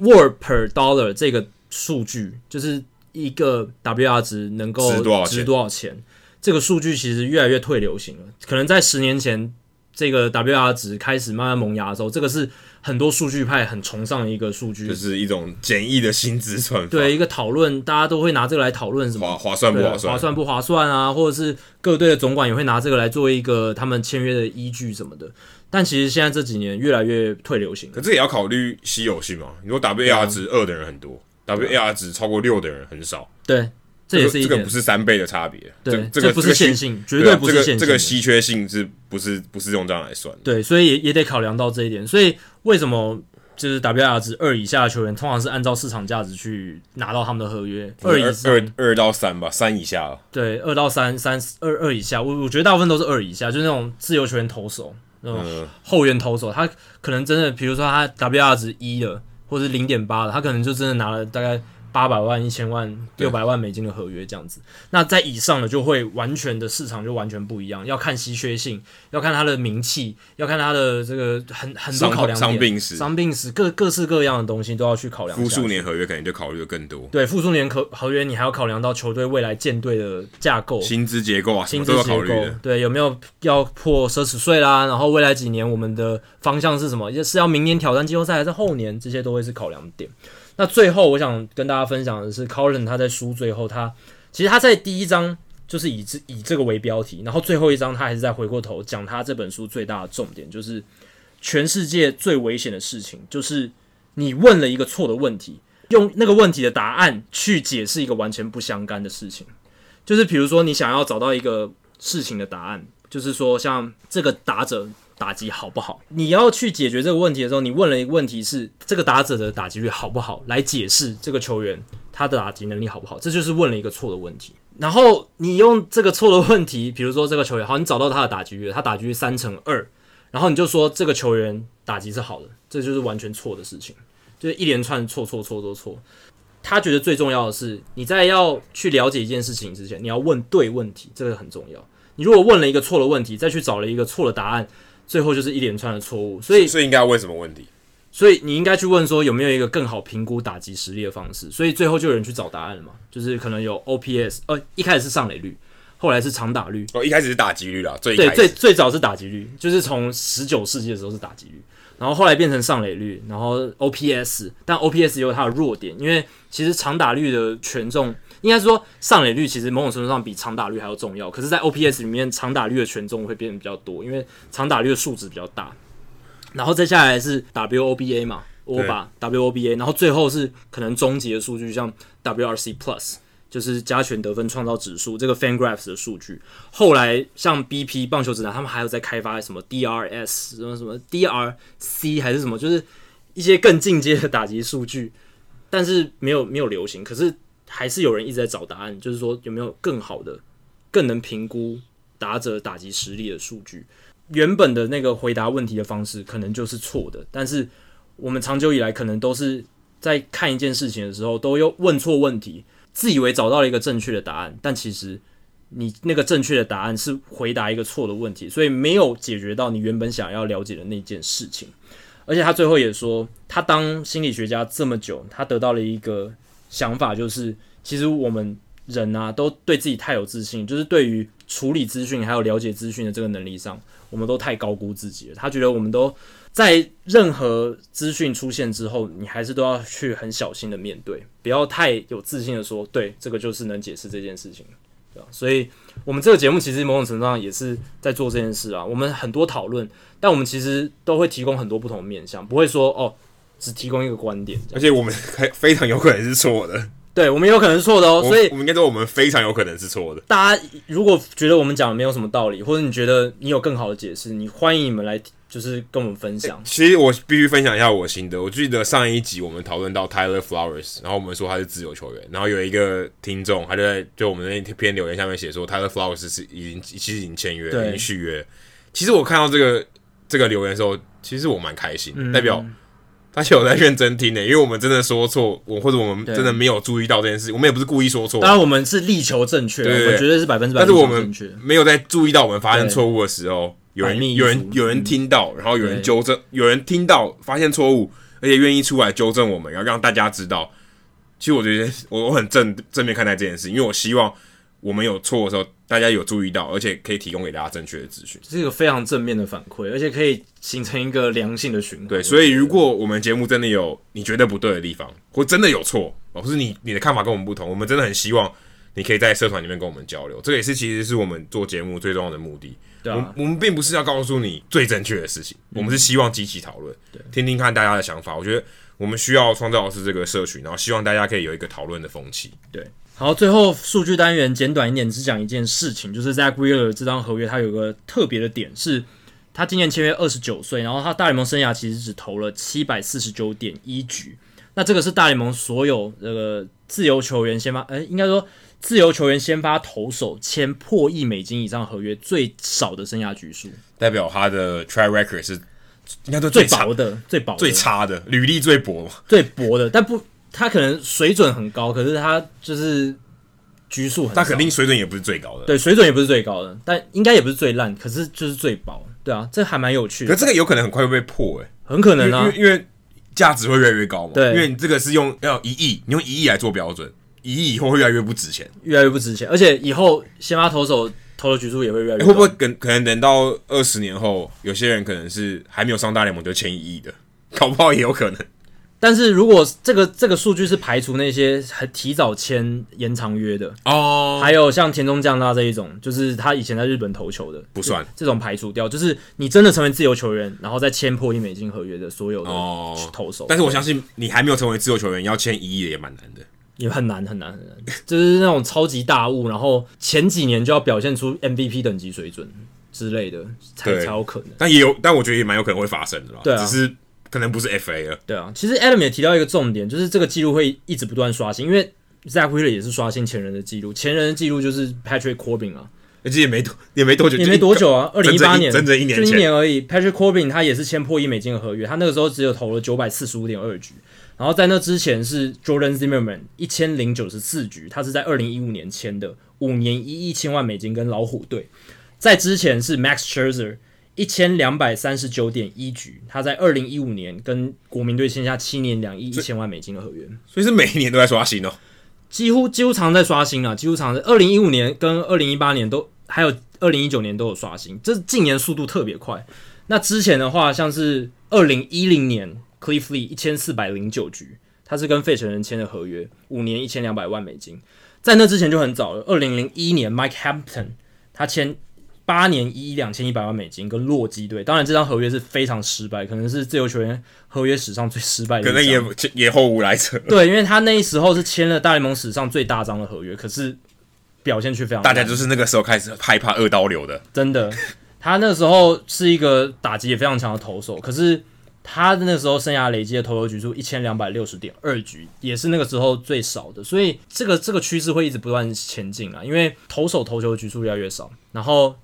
WAR per dollar 这个数据，就是一个 WR 值能够值多少钱？值多少钱这个数据其实越来越退流行了，可能在十年前，这个 WR 值开始慢慢萌芽的时候，这个是很多数据派很崇尚的一个数据，就是一种简易的薪资算法。对，一个讨论，大家都会拿这个来讨论什么划划算不划算，划算不划算啊？或者是各队的总管也会拿这个来做一个他们签约的依据什么的。但其实现在这几年越来越退流行，可这也要考虑稀有性嘛？你说 WAR 值二的人很多，WAR 值超过六的人很少。对。这也是一这个不是三倍的差别，对，这个这不是线性，绝对不是线性，这个稀缺性是不是不是用这样来算？对，所以也也得考量到这一点。所以为什么就是 WR 值二以下的球员，通常是按照市场价值去拿到他们的合约？二以，二二到三吧，三以下。对，二到三，三二二以下，我我觉得大部分都是二以下，就是那种自由球员投手，那种后援投手，他可能真的，比如说他 WR 值一的，或者零点八的，他可能就真的拿了大概。八百万、一千万、六百万美金的合约这样子，那在以上的就会完全的市场就完全不一样，要看稀缺性，要看他的名气，要看他的这个很很多考量点，伤病史、伤病史各各式各样的东西都要去考量。复数年合约肯定就考虑的更多。对，复数年合合约你还要考量到球队未来建队的架构、薪资结构啊，薪资结构。对，有没有要破奢侈税啦？然后未来几年我们的方向是什么？是要明年挑战季后赛，还是后年？这些都会是考量点。那最后，我想跟大家分享的是，Carlton 他在书最后，他其实他在第一章就是以这以这个为标题，然后最后一章他还是在回过头讲他这本书最大的重点，就是全世界最危险的事情，就是你问了一个错的问题，用那个问题的答案去解释一个完全不相干的事情，就是比如说你想要找到一个事情的答案，就是说像这个答者。打击好不好？你要去解决这个问题的时候，你问了一个问题是这个打者的打击率好不好，来解释这个球员他的打击能力好不好，这就是问了一个错的问题。然后你用这个错的问题，比如说这个球员好，你找到他的打击率，他打击率三乘二，然后你就说这个球员打击是好的，这就是完全错的事情，就是一连串错错错错错。他觉得最重要的是，你在要去了解一件事情之前，你要问对问题，这个很重要。你如果问了一个错的问题，再去找了一个错的答案，最后就是一连串的错误。所以，所以应该要问什么问题？所以你应该去问说有没有一个更好评估打击实力的方式。所以最后就有人去找答案了嘛？就是可能有 OPS，呃，一开始是上垒率，后来是长打率。哦，一开始是打击率啦，最对最最早是打击率，就是从十九世纪的时候是打击率。然后后来变成上垒率，然后 OPS，但 OPS 有它的弱点，因为其实长打率的权重，应该说上垒率其实某种程度上比长打率还要重要。可是，在 OPS 里面，长打率的权重会变得比较多，因为长打率的数值比较大。然后再下来是 WOBA 嘛，WOBA WOBA，然后最后是可能终极的数据，像 WRC Plus。就是加权得分创造指数这个 FanGraphs 的数据，后来像 BP 棒球指南，他们还有在开发什么 DRS 什么什么 DRC 还是什么，就是一些更进阶的打击数据，但是没有没有流行，可是还是有人一直在找答案，就是说有没有更好的、更能评估打者打击实力的数据？原本的那个回答问题的方式可能就是错的，但是我们长久以来可能都是在看一件事情的时候，都又问错问题。自以为找到了一个正确的答案，但其实你那个正确的答案是回答一个错的问题，所以没有解决到你原本想要了解的那件事情。而且他最后也说，他当心理学家这么久，他得到了一个想法，就是其实我们人啊，都对自己太有自信，就是对于处理资讯还有了解资讯的这个能力上，我们都太高估自己了。他觉得我们都。在任何资讯出现之后，你还是都要去很小心的面对，不要太有自信的说，对，这个就是能解释这件事情，对吧？所以，我们这个节目其实某种程度上也是在做这件事啊。我们很多讨论，但我们其实都会提供很多不同的面向，不会说哦，只提供一个观点。而且我们还非常有可能是错的。对，我们有可能是错的哦，所以我们应该说我们非常有可能是错的。大家如果觉得我们讲的没有什么道理，或者你觉得你有更好的解释，你欢迎你们来。就是跟我们分享。其实我必须分享一下我心得。我记得上一集我们讨论到 Tyler Flowers，然后我们说他是自由球员，然后有一个听众他就在就我们那篇留言下面写说 Tyler Flowers 是已经其实已经签约，已经续约。其实我看到这个这个留言的时候，其实我蛮开心，嗯、代表他是有在认真听的，因为我们真的说错，我或者我们真的没有注意到这件事，我们也不是故意说错。当然我们是力求正确，对，对，对，我觉得是百分之百。但是我们没有在注意到我们发生错误的时候。有人有人有人听到，然后有人纠正，有人听到发现错误，而且愿意出来纠正我们，然后让大家知道。其实我觉得我我很正正面看待这件事，因为我希望我们有错的时候，大家有注意到，而且可以提供给大家正确的资讯。这是一个非常正面的反馈，而且可以形成一个良性的循环。对，所以如果我们节目真的有你觉得不对的地方，或真的有错，或是你你的看法跟我们不同，我们真的很希望你可以在社团里面跟我们交流。这个也是其实是我们做节目最重要的目的。对啊，我我们并不是要告诉你最正确的事情，嗯、我们是希望积极讨论，对，听听看大家的想法。我觉得我们需要创造的是这个社群，然后希望大家可以有一个讨论的风气。对，好，最后数据单元简短一点，只讲一件事情，就是 Zack Wheeler 这张合约，它有个特别的点是，他今年签约二十九岁，然后他大联盟生涯其实只投了七百四十九点一局，那这个是大联盟所有这个自由球员先发，哎，应该说。自由球员先发投手签破亿美金以上合约最少的生涯局数，代表他的 track record 是应该说最薄的、最薄、最差的履历最薄、最薄的。但不，他可能水准很高，可是他就是局数很。他肯定水准也不是最高的，对，水准也不是最高的，但应该也不是最烂，可是就是最薄。对啊，这还蛮有趣的。可是这个有可能很快会被破诶、欸，很可能啊，因为价值会越来越高嘛。对，因为你这个是用要一亿，你用一亿来做标准。一亿以后会越来越不值钱，越来越不值钱，而且以后先发投手投的局数也会越来越、欸。会不会跟可能等到二十年后，有些人可能是还没有上大联盟就签一亿的，搞不好也有可能。但是如果这个这个数据是排除那些还提早签延长约的哦，还有像田中将大这一种，就是他以前在日本投球的，不算这种排除掉，就是你真的成为自由球员，然后再签破亿美金合约的所有的投手。但是我相信你还没有成为自由球员，要签一亿也蛮难的。也很难很难很难，就是那种超级大物，然后前几年就要表现出 MVP 等级水准之类的，才才有可能。但也有，但我觉得也蛮有可能会发生的啦。对啊，只是可能不是 FA 了。对啊，其实 Adam 也提到一个重点，就是这个记录会一直不断刷新，因为 Zach Wheeler 也是刷新前人的记录，前人的记录就是 Patrick Corbin 啊，而且也没多也没多久，也没多久啊，二零一八年整整一年，就一年而已。Patrick Corbin 他也是签破亿美金的合约，他那个时候只有投了九百四十五点二局。然后在那之前是 Jordan Zimmerman 一千零九十四局，他是在二零一五年签的，五年一亿千万美金跟老虎队。在之前是 Max Scherzer 一千两百三十九点一局，他在二零一五年跟国民队签下七年两亿一千万美金的合约，所以是每一年都在刷新哦，几乎几乎常在刷新啊，几乎常在二零一五年跟二零一八年都还有二零一九年都有刷新，这近年速度特别快。那之前的话，像是二零一零年 Cliff Lee 一千四百零九局，他是跟费城人签的合约，五年一千两百万美金。在那之前就很早了，二零零一年 Mike Hampton 他签。八年一亿两千一百万美金跟洛基队，当然这张合约是非常失败，可能是自由球员合约史上最失败的。可能也也后无来者。对，因为他那时候是签了大联盟史上最大张的合约，可是表现却非常。大家就是那个时候开始害怕二刀流的。真的，他那时候是一个打击也非常强的投手，可是他那时候生涯累积的投球局数一千两百六十点二局，也是那个时候最少的。所以这个这个趋势会一直不断前进啊，因为投手投球局数越来越少，然后。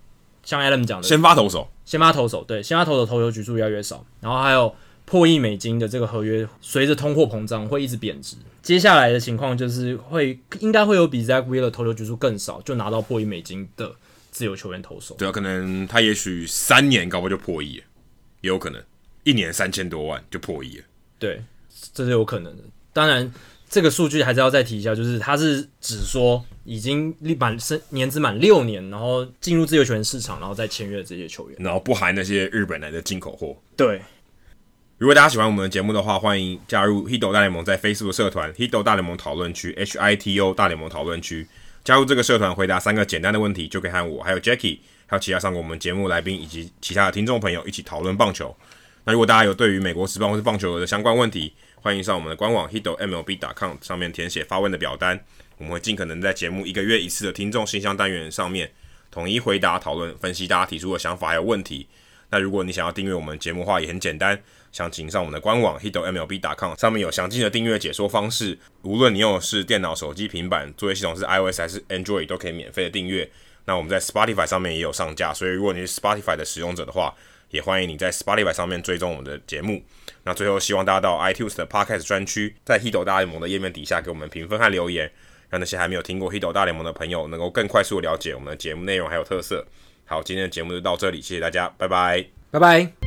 像 Adam 讲的，先发投手，先发投手，对，先发投手投球局数越来越少，然后还有破亿美金的这个合约，随着通货膨胀会一直贬值。接下来的情况就是会应该会有比 Zach Wheeler 投球局数更少，就拿到破亿美金的自由球员投手。对啊，可能他也许三年搞不好就破亿，也有可能一年三千多万就破亿了。对，这是有可能的。当然。这个数据还是要再提一下，就是他是只说已经立满生年资满六年，然后进入自由球员市场，然后再签约这些球员，然后不含那些日本来的进口货。对，如果大家喜欢我们的节目的话，欢迎加入 Hito 大联盟在 Facebook 社团 Hito 大联盟讨论区 H I T O 大联盟讨论区，加入这个社团，回答三个简单的问题，就可以和我还有 Jackie 还有其他上过我们节目来宾以及其他的听众朋友一起讨论棒球。那如果大家有对于美国职棒或是棒球的相关问题，欢迎上我们的官网 hitomlb.com 上面填写发问的表单，我们会尽可能在节目一个月一次的听众信箱单元上面统一回答、讨论、分析大家提出的想法还有问题。那如果你想要订阅我们节目的话，也很简单，想请上我们的官网 hitomlb.com 上面有详尽的订阅解说方式。无论你用的是电脑、手机、平板，作业系统是 iOS 还是 Android，都可以免费的订阅。那我们在 Spotify 上面也有上架，所以如果你是 Spotify 的使用者的话，也欢迎你在 Spotify 上面追踪我们的节目。那最后，希望大家到 iTunes 的 Podcast 专区，在 Hito 大联盟的页面底下给我们评分和留言，让那些还没有听过 Hito 大联盟的朋友能够更快速的了解我们的节目内容还有特色。好，今天的节目就到这里，谢谢大家，拜拜，拜拜。